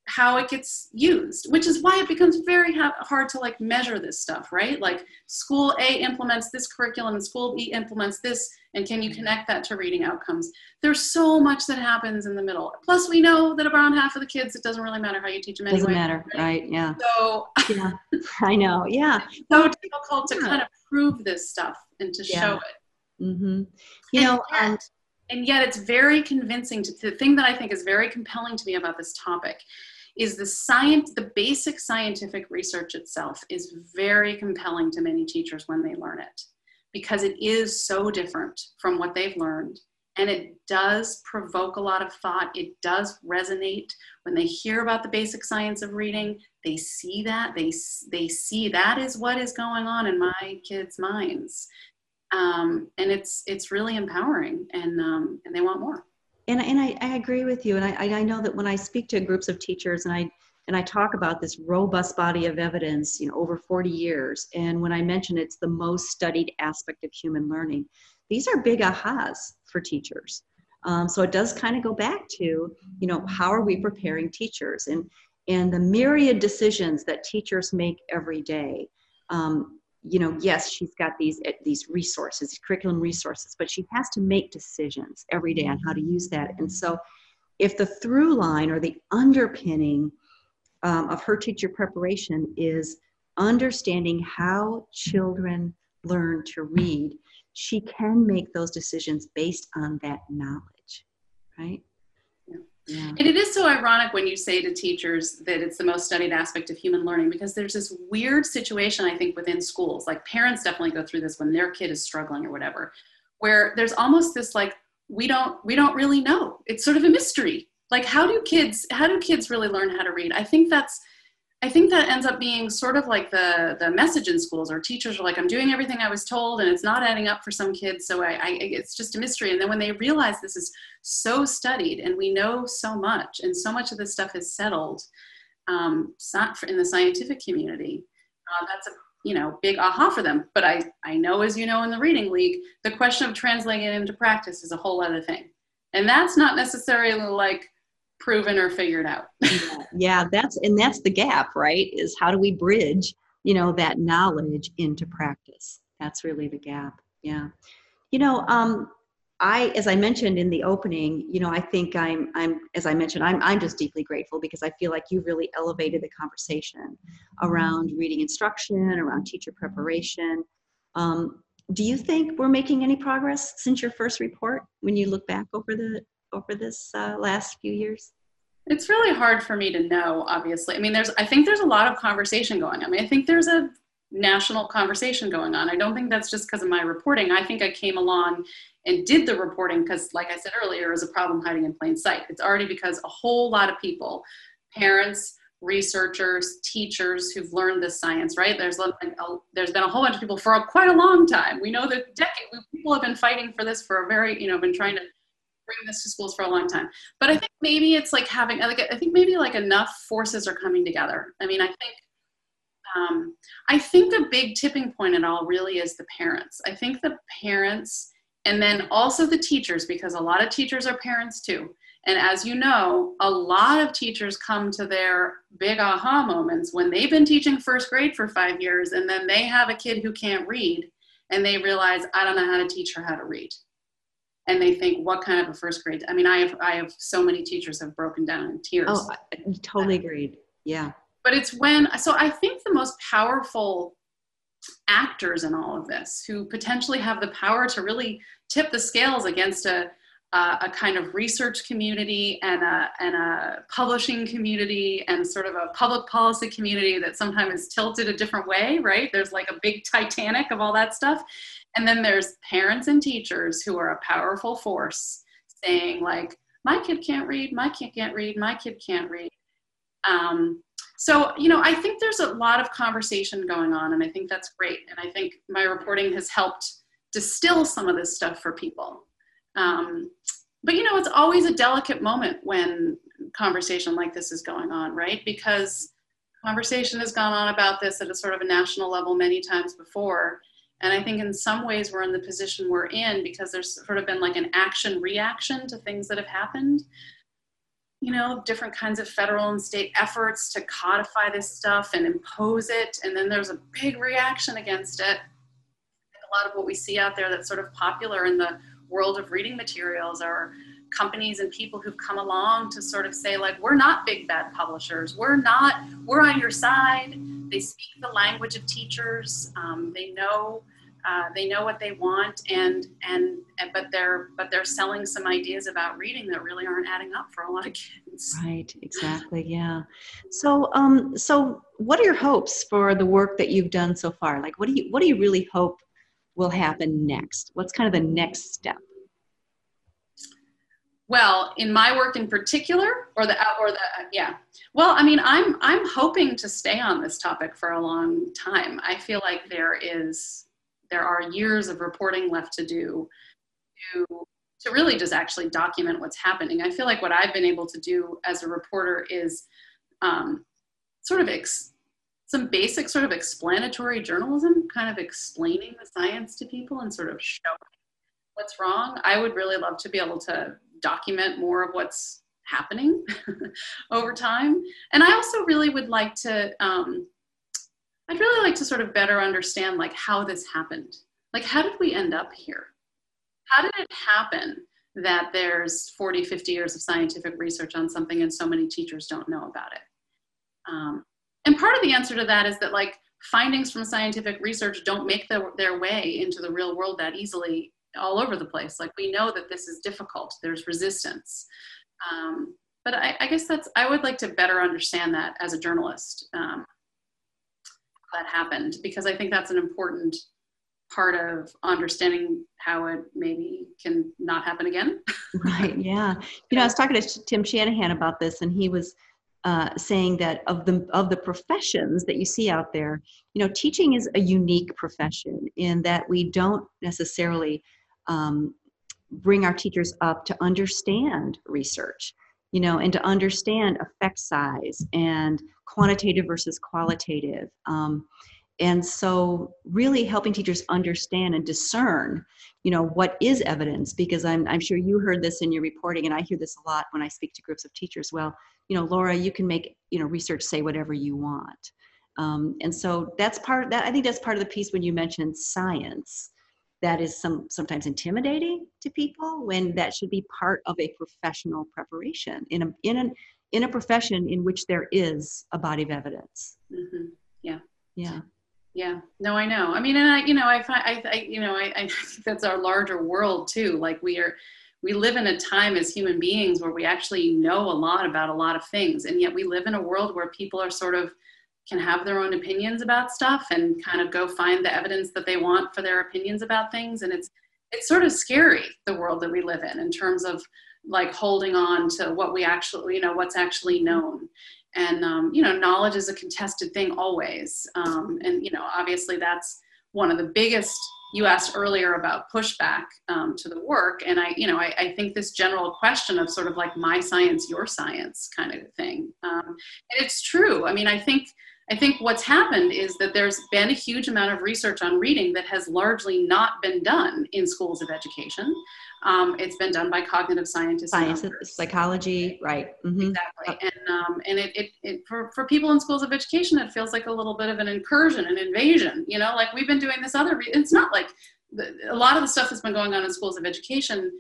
how it gets used which is why it becomes very ha- hard to like measure this stuff right like school a implements this curriculum and school b implements this and can you connect that to reading outcomes? There's so much that happens in the middle. Plus we know that around half of the kids it doesn't really matter how you teach them anyway. doesn't matter right, right yeah. So yeah. I know yeah. So difficult to kind of prove this stuff and to yeah. show it. Mm-hmm. you and know yet, um, and yet it's very convincing to the thing that i think is very compelling to me about this topic is the science the basic scientific research itself is very compelling to many teachers when they learn it because it is so different from what they've learned. And it does provoke a lot of thought. It does resonate. When they hear about the basic science of reading they see that. They they see that is what is going on in my kids minds. Um, and it's it's really empowering. And um, and they want more. And, and I, I agree with you. And I, I know that when I speak to groups of teachers and I, and I talk about this robust body of evidence, you know, over 40 years, and when I mention it's the most studied aspect of human learning, these are big ahas for teachers. Um, so it does kind of go back to, you know, how are we preparing teachers and and the myriad decisions that teachers make every day. Um, you know yes she's got these eh, these resources curriculum resources but she has to make decisions every day on how to use that and so if the through line or the underpinning um, of her teacher preparation is understanding how children learn to read she can make those decisions based on that knowledge right yeah. And it is so ironic when you say to teachers that it's the most studied aspect of human learning because there's this weird situation, I think, within schools. Like parents definitely go through this when their kid is struggling or whatever, where there's almost this like, we don't we don't really know. It's sort of a mystery. Like how do kids how do kids really learn how to read? I think that's I think that ends up being sort of like the the message in schools, or teachers are like, "I'm doing everything I was told, and it's not adding up for some kids." So I, I, it's just a mystery. And then when they realize this is so studied, and we know so much, and so much of this stuff is settled um, in the scientific community, uh, that's a you know big aha for them. But I I know, as you know, in the reading league, the question of translating it into practice is a whole other thing, and that's not necessarily like proven or figured out. yeah, that's and that's the gap, right? Is how do we bridge, you know, that knowledge into practice? That's really the gap. Yeah. You know, um, I, as I mentioned in the opening, you know, I think I'm, I'm, as I mentioned, I'm, I'm just deeply grateful because I feel like you really elevated the conversation around reading instruction, around teacher preparation. Um, do you think we're making any progress since your first report when you look back over the over this uh, last few years? It's really hard for me to know, obviously. I mean, there's, I think there's a lot of conversation going on. I mean, I think there's a national conversation going on. I don't think that's just because of my reporting. I think I came along and did the reporting because, like I said earlier, is a problem hiding in plain sight. It's already because a whole lot of people, parents, researchers, teachers who've learned this science, right? There's a, there's been a whole bunch of people for a, quite a long time. We know that decade people have been fighting for this for a very, you know, been trying to bring this to schools for a long time. But I think maybe it's like having, like, I think maybe like enough forces are coming together. I mean, I think um, I think a big tipping point in all really is the parents. I think the parents and then also the teachers, because a lot of teachers are parents too. And as you know, a lot of teachers come to their big aha moments when they've been teaching first grade for five years and then they have a kid who can't read and they realize, I don't know how to teach her how to read. And they think, what kind of a first grade? I mean, I have, I have so many teachers have broken down in tears. Oh, I totally uh, agreed. Yeah but it's when so i think the most powerful actors in all of this who potentially have the power to really tip the scales against a uh, a kind of research community and a, and a publishing community and sort of a public policy community that sometimes is tilted a different way, right? There's like a big Titanic of all that stuff. And then there's parents and teachers who are a powerful force saying, like, my kid can't read, my kid can't read, my kid can't read. Um, so you know i think there's a lot of conversation going on and i think that's great and i think my reporting has helped distill some of this stuff for people um, but you know it's always a delicate moment when conversation like this is going on right because conversation has gone on about this at a sort of a national level many times before and i think in some ways we're in the position we're in because there's sort of been like an action reaction to things that have happened you know, different kinds of federal and state efforts to codify this stuff and impose it. And then there's a big reaction against it. A lot of what we see out there that's sort of popular in the world of reading materials or companies and people who've come along to sort of say, like, we're not big bad publishers. We're not, we're on your side. They speak the language of teachers. Um, they know uh, they know what they want and, and and but they're but they're selling some ideas about reading that really aren't adding up for a lot of kids right exactly yeah so um so what are your hopes for the work that you've done so far like what do you what do you really hope will happen next? What's kind of the next step? Well in my work in particular or the or the yeah. Well i mean i'm i'm hoping to stay on this topic for a long time. I feel like there is there are years of reporting left to do to, to really just actually document what's happening. I feel like what I've been able to do as a reporter is um, sort of ex- some basic sort of explanatory journalism, kind of explaining the science to people and sort of showing what's wrong. I would really love to be able to document more of what's happening over time. And I also really would like to um, I'd really like to sort of better understand like how this happened. Like how did we end up here? How did it happen that there's 40, 50 years of scientific research on something and so many teachers don't know about it? Um, and part of the answer to that is that like findings from scientific research don't make the, their way into the real world that easily all over the place. Like we know that this is difficult. There's resistance. Um, but I, I, guess that's I would like to better understand that as a journalist. Um, that happened because I think that's an important part of understanding how it maybe can not happen again. right. Yeah. You know, I was talking to Tim Shanahan about this, and he was uh, saying that of the of the professions that you see out there, you know, teaching is a unique profession in that we don't necessarily um, bring our teachers up to understand research you know, and to understand effect size and quantitative versus qualitative. Um, and so really helping teachers understand and discern you know what is evidence because I'm, I'm sure you heard this in your reporting and i hear this a lot when i speak to groups of teachers well you know laura you can make you know research say whatever you want um, and so that's part that i think that's part of the piece when you mentioned science that is some sometimes intimidating to people when that should be part of a professional preparation in a in an in a profession in which there is a body of evidence. Mm-hmm. Yeah. Yeah. Yeah. No, I know. I mean, and I, you know, I find, I, I you know, I, I think that's our larger world too. Like we are, we live in a time as human beings where we actually know a lot about a lot of things, and yet we live in a world where people are sort of can have their own opinions about stuff and kind of go find the evidence that they want for their opinions about things, and it's it's sort of scary the world that we live in in terms of like holding on to what we actually you know what's actually known. And um, you know knowledge is a contested thing always. Um, and you know obviously that's one of the biggest you asked earlier about pushback um, to the work and i you know I, I, think this general question of sort of like my science your science kind of thing um, and it's true i mean i think I think what's happened is that there's been a huge amount of research on reading that has largely not been done in schools of education. Um, it's been done by cognitive scientists. Psychology, right? Mm-hmm. Exactly. And um, and it, it, it for, for people in schools of education, it feels like a little bit of an incursion, an invasion. You know, like we've been doing this other. Re- it's not like the, a lot of the stuff that's been going on in schools of education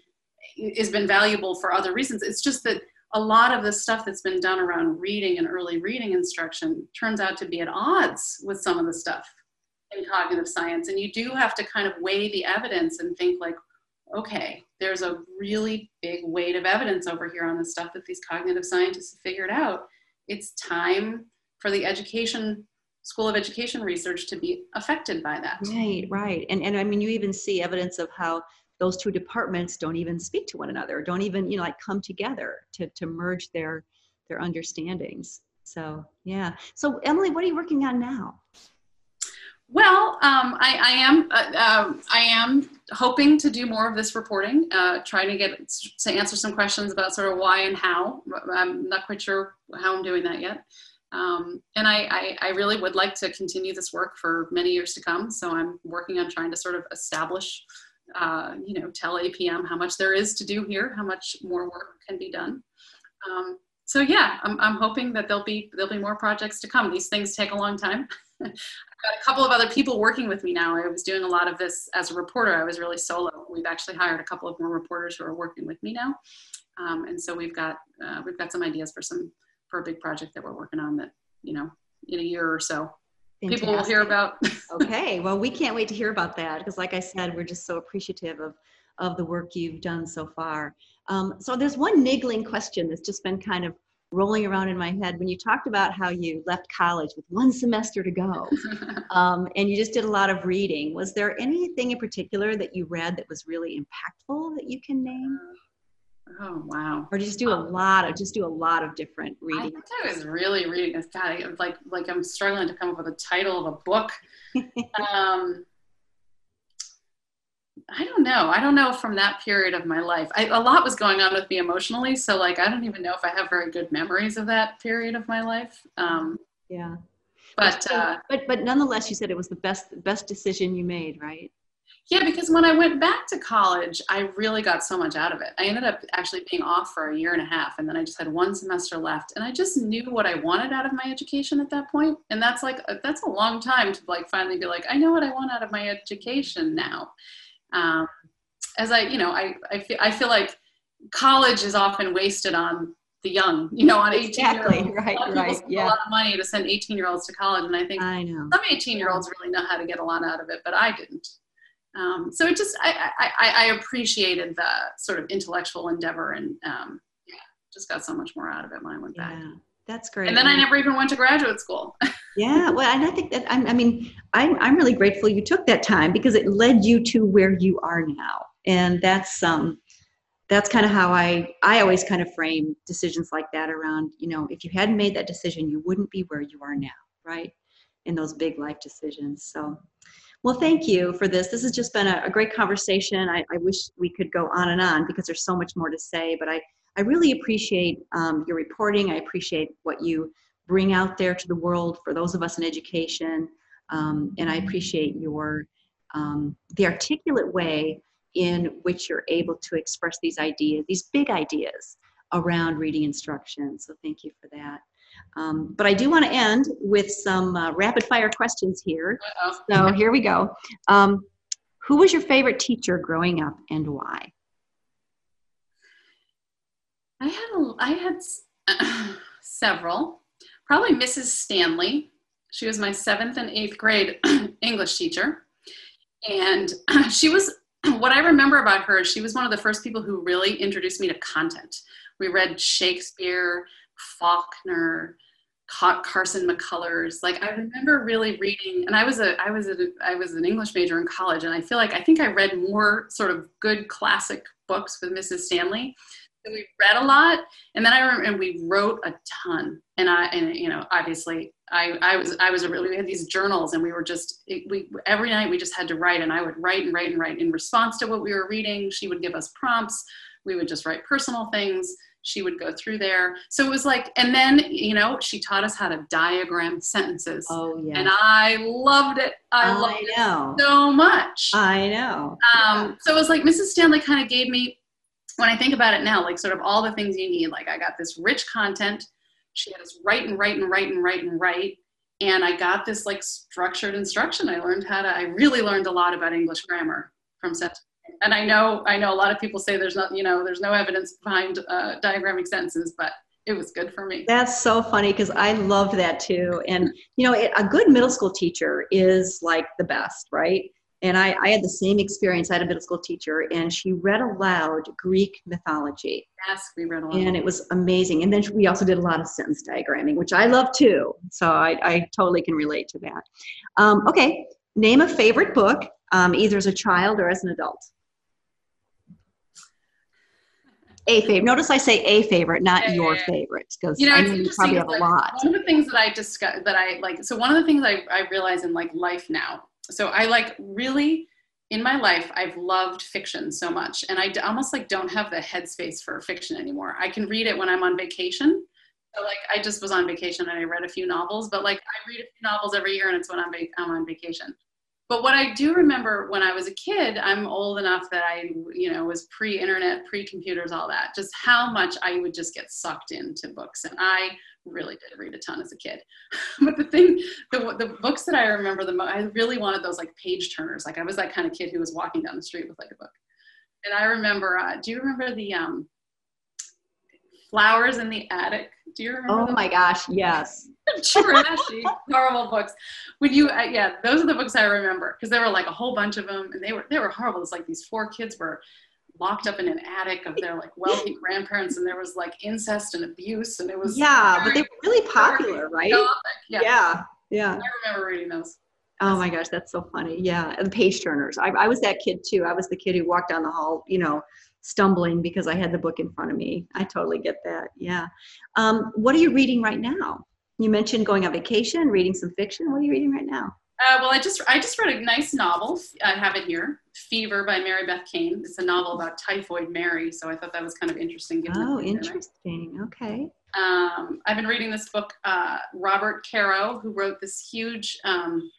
has been valuable for other reasons. It's just that a lot of the stuff that's been done around reading and early reading instruction turns out to be at odds with some of the stuff in cognitive science and you do have to kind of weigh the evidence and think like okay there's a really big weight of evidence over here on the stuff that these cognitive scientists have figured out. It's time for the education school of education research to be affected by that. Right right. And and i mean you even see evidence of how those two departments don't even speak to one another don't even you know like come together to to merge their their understandings. So yeah. So emily what are you working on now? Well, um, I, I, am uh, uh, I am hoping to do more of this reporting, uh, trying to get to answer some questions about sort of why and how. I'm not quite sure how I'm doing that yet, um, and I, I, I, really would like to continue this work for many years to come. So I'm working on trying to sort of establish uh, you know, tell APM how much there is to do here, how much more work can be done. Um, so yeah, I'm, I'm hoping that there'll be there'll be more projects to come. These things take a long time. I've got a couple of other people working with me now. I was doing a lot of this as a reporter. I was really solo. We've actually hired a couple of more reporters who are working with me now, um, and so we've got uh, we've got some ideas for some for a big project that we're working on that you know in a year or so Fantastic. people will hear about. okay, well, we can't wait to hear about that because, like I said, we're just so appreciative of of the work you've done so far. Um, so there's one niggling question that's just been kind of rolling around in my head when you talked about how you left college with one semester to go um, and you just did a lot of reading was there anything in particular that you read that was really impactful that you can name Oh wow! Or just do a lot of just do a lot of different reading. I I was really reading this. God, like like I'm struggling to come up with a title of a book. um, I don't know. I don't know from that period of my life. I, a lot was going on with me emotionally, so like I don't even know if I have very good memories of that period of my life. Um, yeah, but uh, but but nonetheless, you said it was the best best decision you made, right? Yeah, because when I went back to college, I really got so much out of it. I ended up actually being off for a year and a half, and then I just had one semester left, and I just knew what I wanted out of my education at that point. And that's like that's a long time to like finally be like, I know what I want out of my education now. Um, as I, you know, I I feel I feel like college is often wasted on the young, you know, on 18 exactly. year olds. Right, right. Yeah. A lot of money to send 18 year olds to college. And I think I know. some 18 year olds really know how to get a lot out of it, but I didn't. Um, so it just I, I, I, appreciated the sort of intellectual endeavor and um, yeah, just got so much more out of it when I went back. That's great. And then I never even went to graduate school. yeah, well, and I think that I'm, I mean I'm I'm really grateful you took that time because it led you to where you are now, and that's um that's kind of how I I always kind of frame decisions like that around you know if you hadn't made that decision you wouldn't be where you are now, right? In those big life decisions. So well, thank you for this. This has just been a, a great conversation. I, I, wish we could go on and on because there's so much more to say, but I, I really appreciate um, your reporting. I appreciate what you bring out there to the world for those of us in education. Um, and I appreciate your um, the articulate way in which you're able to express these ideas, these big ideas around reading instruction. So thank you for that. Um, but I do want to end with some uh, rapid fire questions here. Uh-oh. So here we go. Um, Who was your favorite teacher growing up and why? I had a, I had several. Probably Mrs. Stanley. She was my seventh and eighth grade English teacher, and she was. What I remember about her, she was one of the first people who really introduced me to content. We read Shakespeare, Faulkner, Carson McCullers. Like I remember really reading, and I was a I was a I was an English major in college, and I feel like I think I read more sort of good classic books with Mrs. Stanley. So we read a lot, and then I remember and we wrote a ton. And I and you know obviously I I was I was a really we had these journals, and we were just we every night we just had to write, and I would write and write and write in response to what we were reading. She would give us prompts. We would just write personal things she would go through there. So it was like, and then, you know, she taught us how to diagram sentences. Oh, yeah. And I loved it. I, I loved know. it so much. I know. Um. So it was like Mrs. Stanley kind of gave me, when I think about it now, like sort of all the things you need. Like I got this rich content. She had us write and write and write and write and write. And I got this like structured instruction. I learned how to, I really learned a lot about English grammar from set and I know I know a lot of people say there's not you know there's no evidence behind uh, diagrammic sentences, but it was good for me. That's so funny because I loved that too. And you know, it, a good middle school teacher is like the best, right? And I, I had the same experience. I had a middle school teacher, and she read aloud Greek mythology. Yes, we read aloud. And it was amazing. And then we also did a lot of sentence diagramming, which I love too. So I, I totally can relate to that. Um, okay, name a favorite book, um, either as a child or as an adult. a favorite. Notice I say a favorite, not yeah, your yeah, favorite, because you know, I know you probably have a lot. One of the things that I discuss that I like. So one of the things I, I realize in like life now. So I like really in my life I've loved fiction so much, and I almost like don't have the headspace for fiction anymore. I can read it when I'm on vacation. So like I just was on vacation and I read a few novels, but like I read a few novels every year, and it's when I'm, va- I'm on vacation but what I do remember when I was a kid, I'm old enough that I, you know, was pre-internet, pre-computers, all that. Just how much I would just get sucked into books, and I really did read a ton as a kid. but the thing, the the books that I remember the most, I really wanted those like page turners. Like I was that kind of kid who was walking down the street with like a book. And I remember, uh, do you remember the um, Flowers in the Attic? Do you remember? Oh my gosh, yes. trashy, horrible books. When you, uh, yeah, those are the books I remember because there were like a whole bunch of them, and they were they were horrible. It's like these four kids were locked up in an attic of their like wealthy grandparents, and there was like incest and abuse, and it was yeah, but they were really popular, right? Yeah. yeah, yeah. I remember reading those. Oh my gosh, that's so funny. Yeah, and page turners. I, I was that kid too. I was the kid who walked down the hall, you know, stumbling because I had the book in front of me. I totally get that. Yeah. Um, what are you reading right now? You mentioned going on vacation, reading some fiction. What are you reading right now? Uh, well, I just I just read a nice novel. I have it here, Fever by Mary Beth Kane. It's a novel about typhoid Mary, so I thought that was kind of interesting. oh, interesting. Okay. Um, I've been reading this book. Uh, Robert Caro, who wrote this huge, um,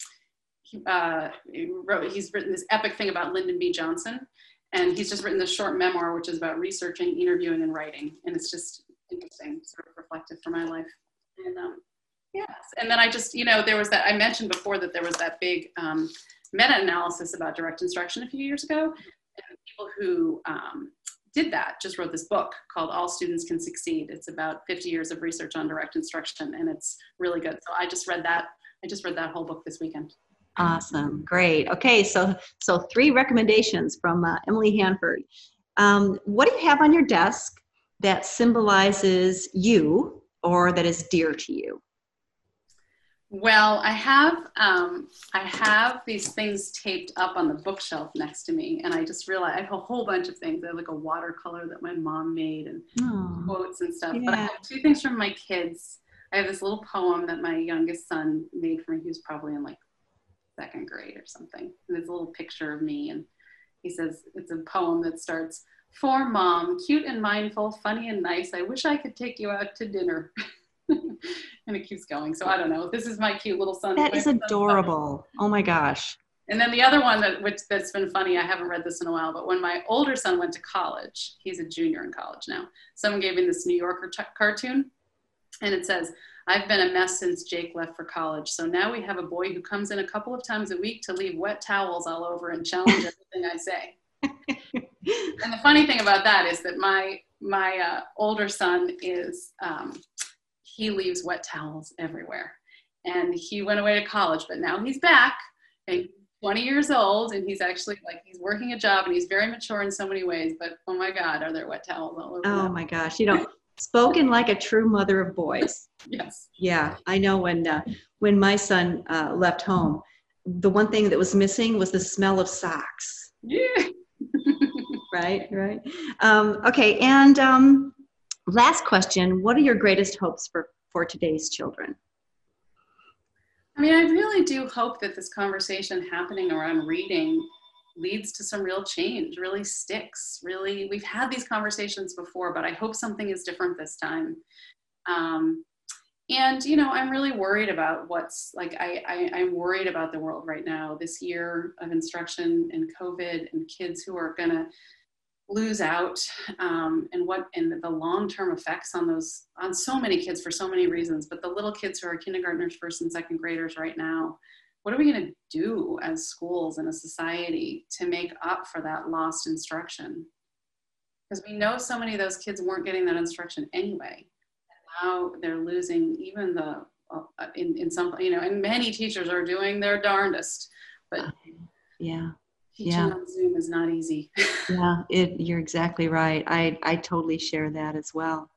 uh, he wrote, he's written this epic thing about Lyndon B. Johnson, and he's just written this short memoir, which is about researching, interviewing, and writing, and it's just interesting, sort of reflective for my life. And um, yes, and then I just, you know, there was that, I mentioned before that there was that big um, meta-analysis about direct instruction a few years ago. And people who um, did that just wrote this book called All Students Can Succeed. It's about 50 years of research on direct instruction, and it's really good. So I just read that. I just read that whole book this weekend. Awesome, great. Okay, so so three recommendations from uh, Emily Hanford. Um, what do you have on your desk that symbolizes you or that is dear to you? Well, I have um, I have these things taped up on the bookshelf next to me, and I just realized I have a whole bunch of things. I have like a watercolor that my mom made and oh, quotes and stuff. Yeah. But I have two things from my kids. I have this little poem that my youngest son made for me. He was probably in like second grade or something. And there's a little picture of me, and he says it's a poem that starts for mom, cute and mindful, funny and nice. I wish I could take you out to dinner. and it keeps going. So I don't know. This is my cute little son. That is adorable. Oh my gosh. And then the other one that which that's been funny, I haven't read this in a while, but when my older son went to college, he's a junior in college now. Someone gave him this New Yorker t- cartoon, and it says, I've been a mess since Jake left for college. So now we have a boy who comes in a couple of times a week to leave wet towels all over and challenge everything I say. and the funny thing about that is that my my uh, older son is um, he leaves wet towels everywhere, and he went away to college, but now he's back and 20 years old, and he's actually like he's working a job, and he's very mature in so many ways. But oh my God, are there wet towels all over? Oh my gosh, you know, spoken like a true mother of boys. yes. Yeah, I know when uh, when my son uh, left home, the one thing that was missing was the smell of socks. Yeah. right, right. Um, okay, and um, last question: What are your greatest hopes for for today's children? I mean, I really do hope that this conversation happening around reading leads to some real change, really sticks. Really, we've had these conversations before, but I hope something is different this time. Um, and you know, I'm really worried about what's like. I, I I'm worried about the world right now. This year of instruction and COVID and kids who are going to lose out um, and what and the long-term effects on those on so many kids for so many reasons but the little kids who are kindergartners first and second graders right now what are we going to do as schools and a society to make up for that lost instruction? Because we know so many of those kids weren't getting that instruction anyway. And now they're losing even the uh, in, in some you know and many teachers are doing their darndest but yeah Teaching yeah. on Zoom is not easy. yeah, it, you're exactly right. I, I totally share that as well.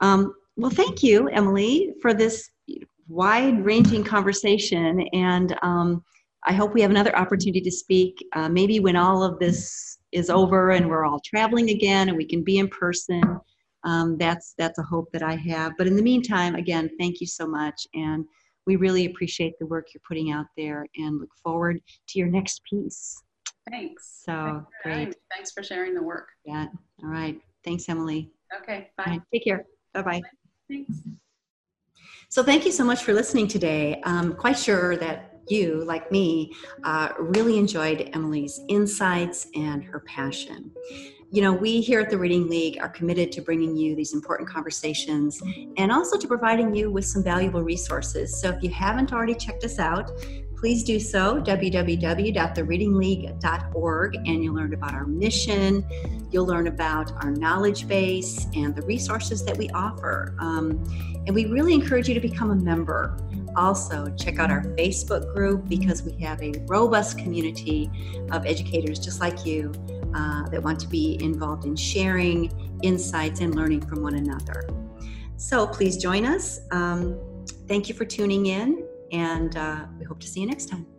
Um, well, thank you, Emily, for this wide ranging conversation. And um, I hope we have another opportunity to speak, uh, maybe when all of this is over and we're all traveling again and we can be in person. Um, that's that's a hope that I have. But in the meantime, again, thank you so much, and we really appreciate the work you're putting out there, and look forward to your next piece. Thanks. So Thanks great. Thanks for sharing the work. Yeah. All right. Thanks, Emily. Okay. Bye. Right, take care. Bye bye. Thanks. So, thank you so much for listening today. I'm quite sure that you, like me, uh, really enjoyed Emily's insights and her passion. You know, we here at the Reading League are committed to bringing you these important conversations and also to providing you with some valuable resources. So, if you haven't already checked us out, please do so www.thereadingleague.org and you'll learn about our mission. You'll learn about our knowledge base and the resources that we offer. Um, and we really encourage you to become a member. Also check out our facebook group because we have a robust community of educators just like you uh, that want to be involved in sharing insights and learning from one another. So please join us. Um, thank you for tuning in and uh, we hope to see you next time.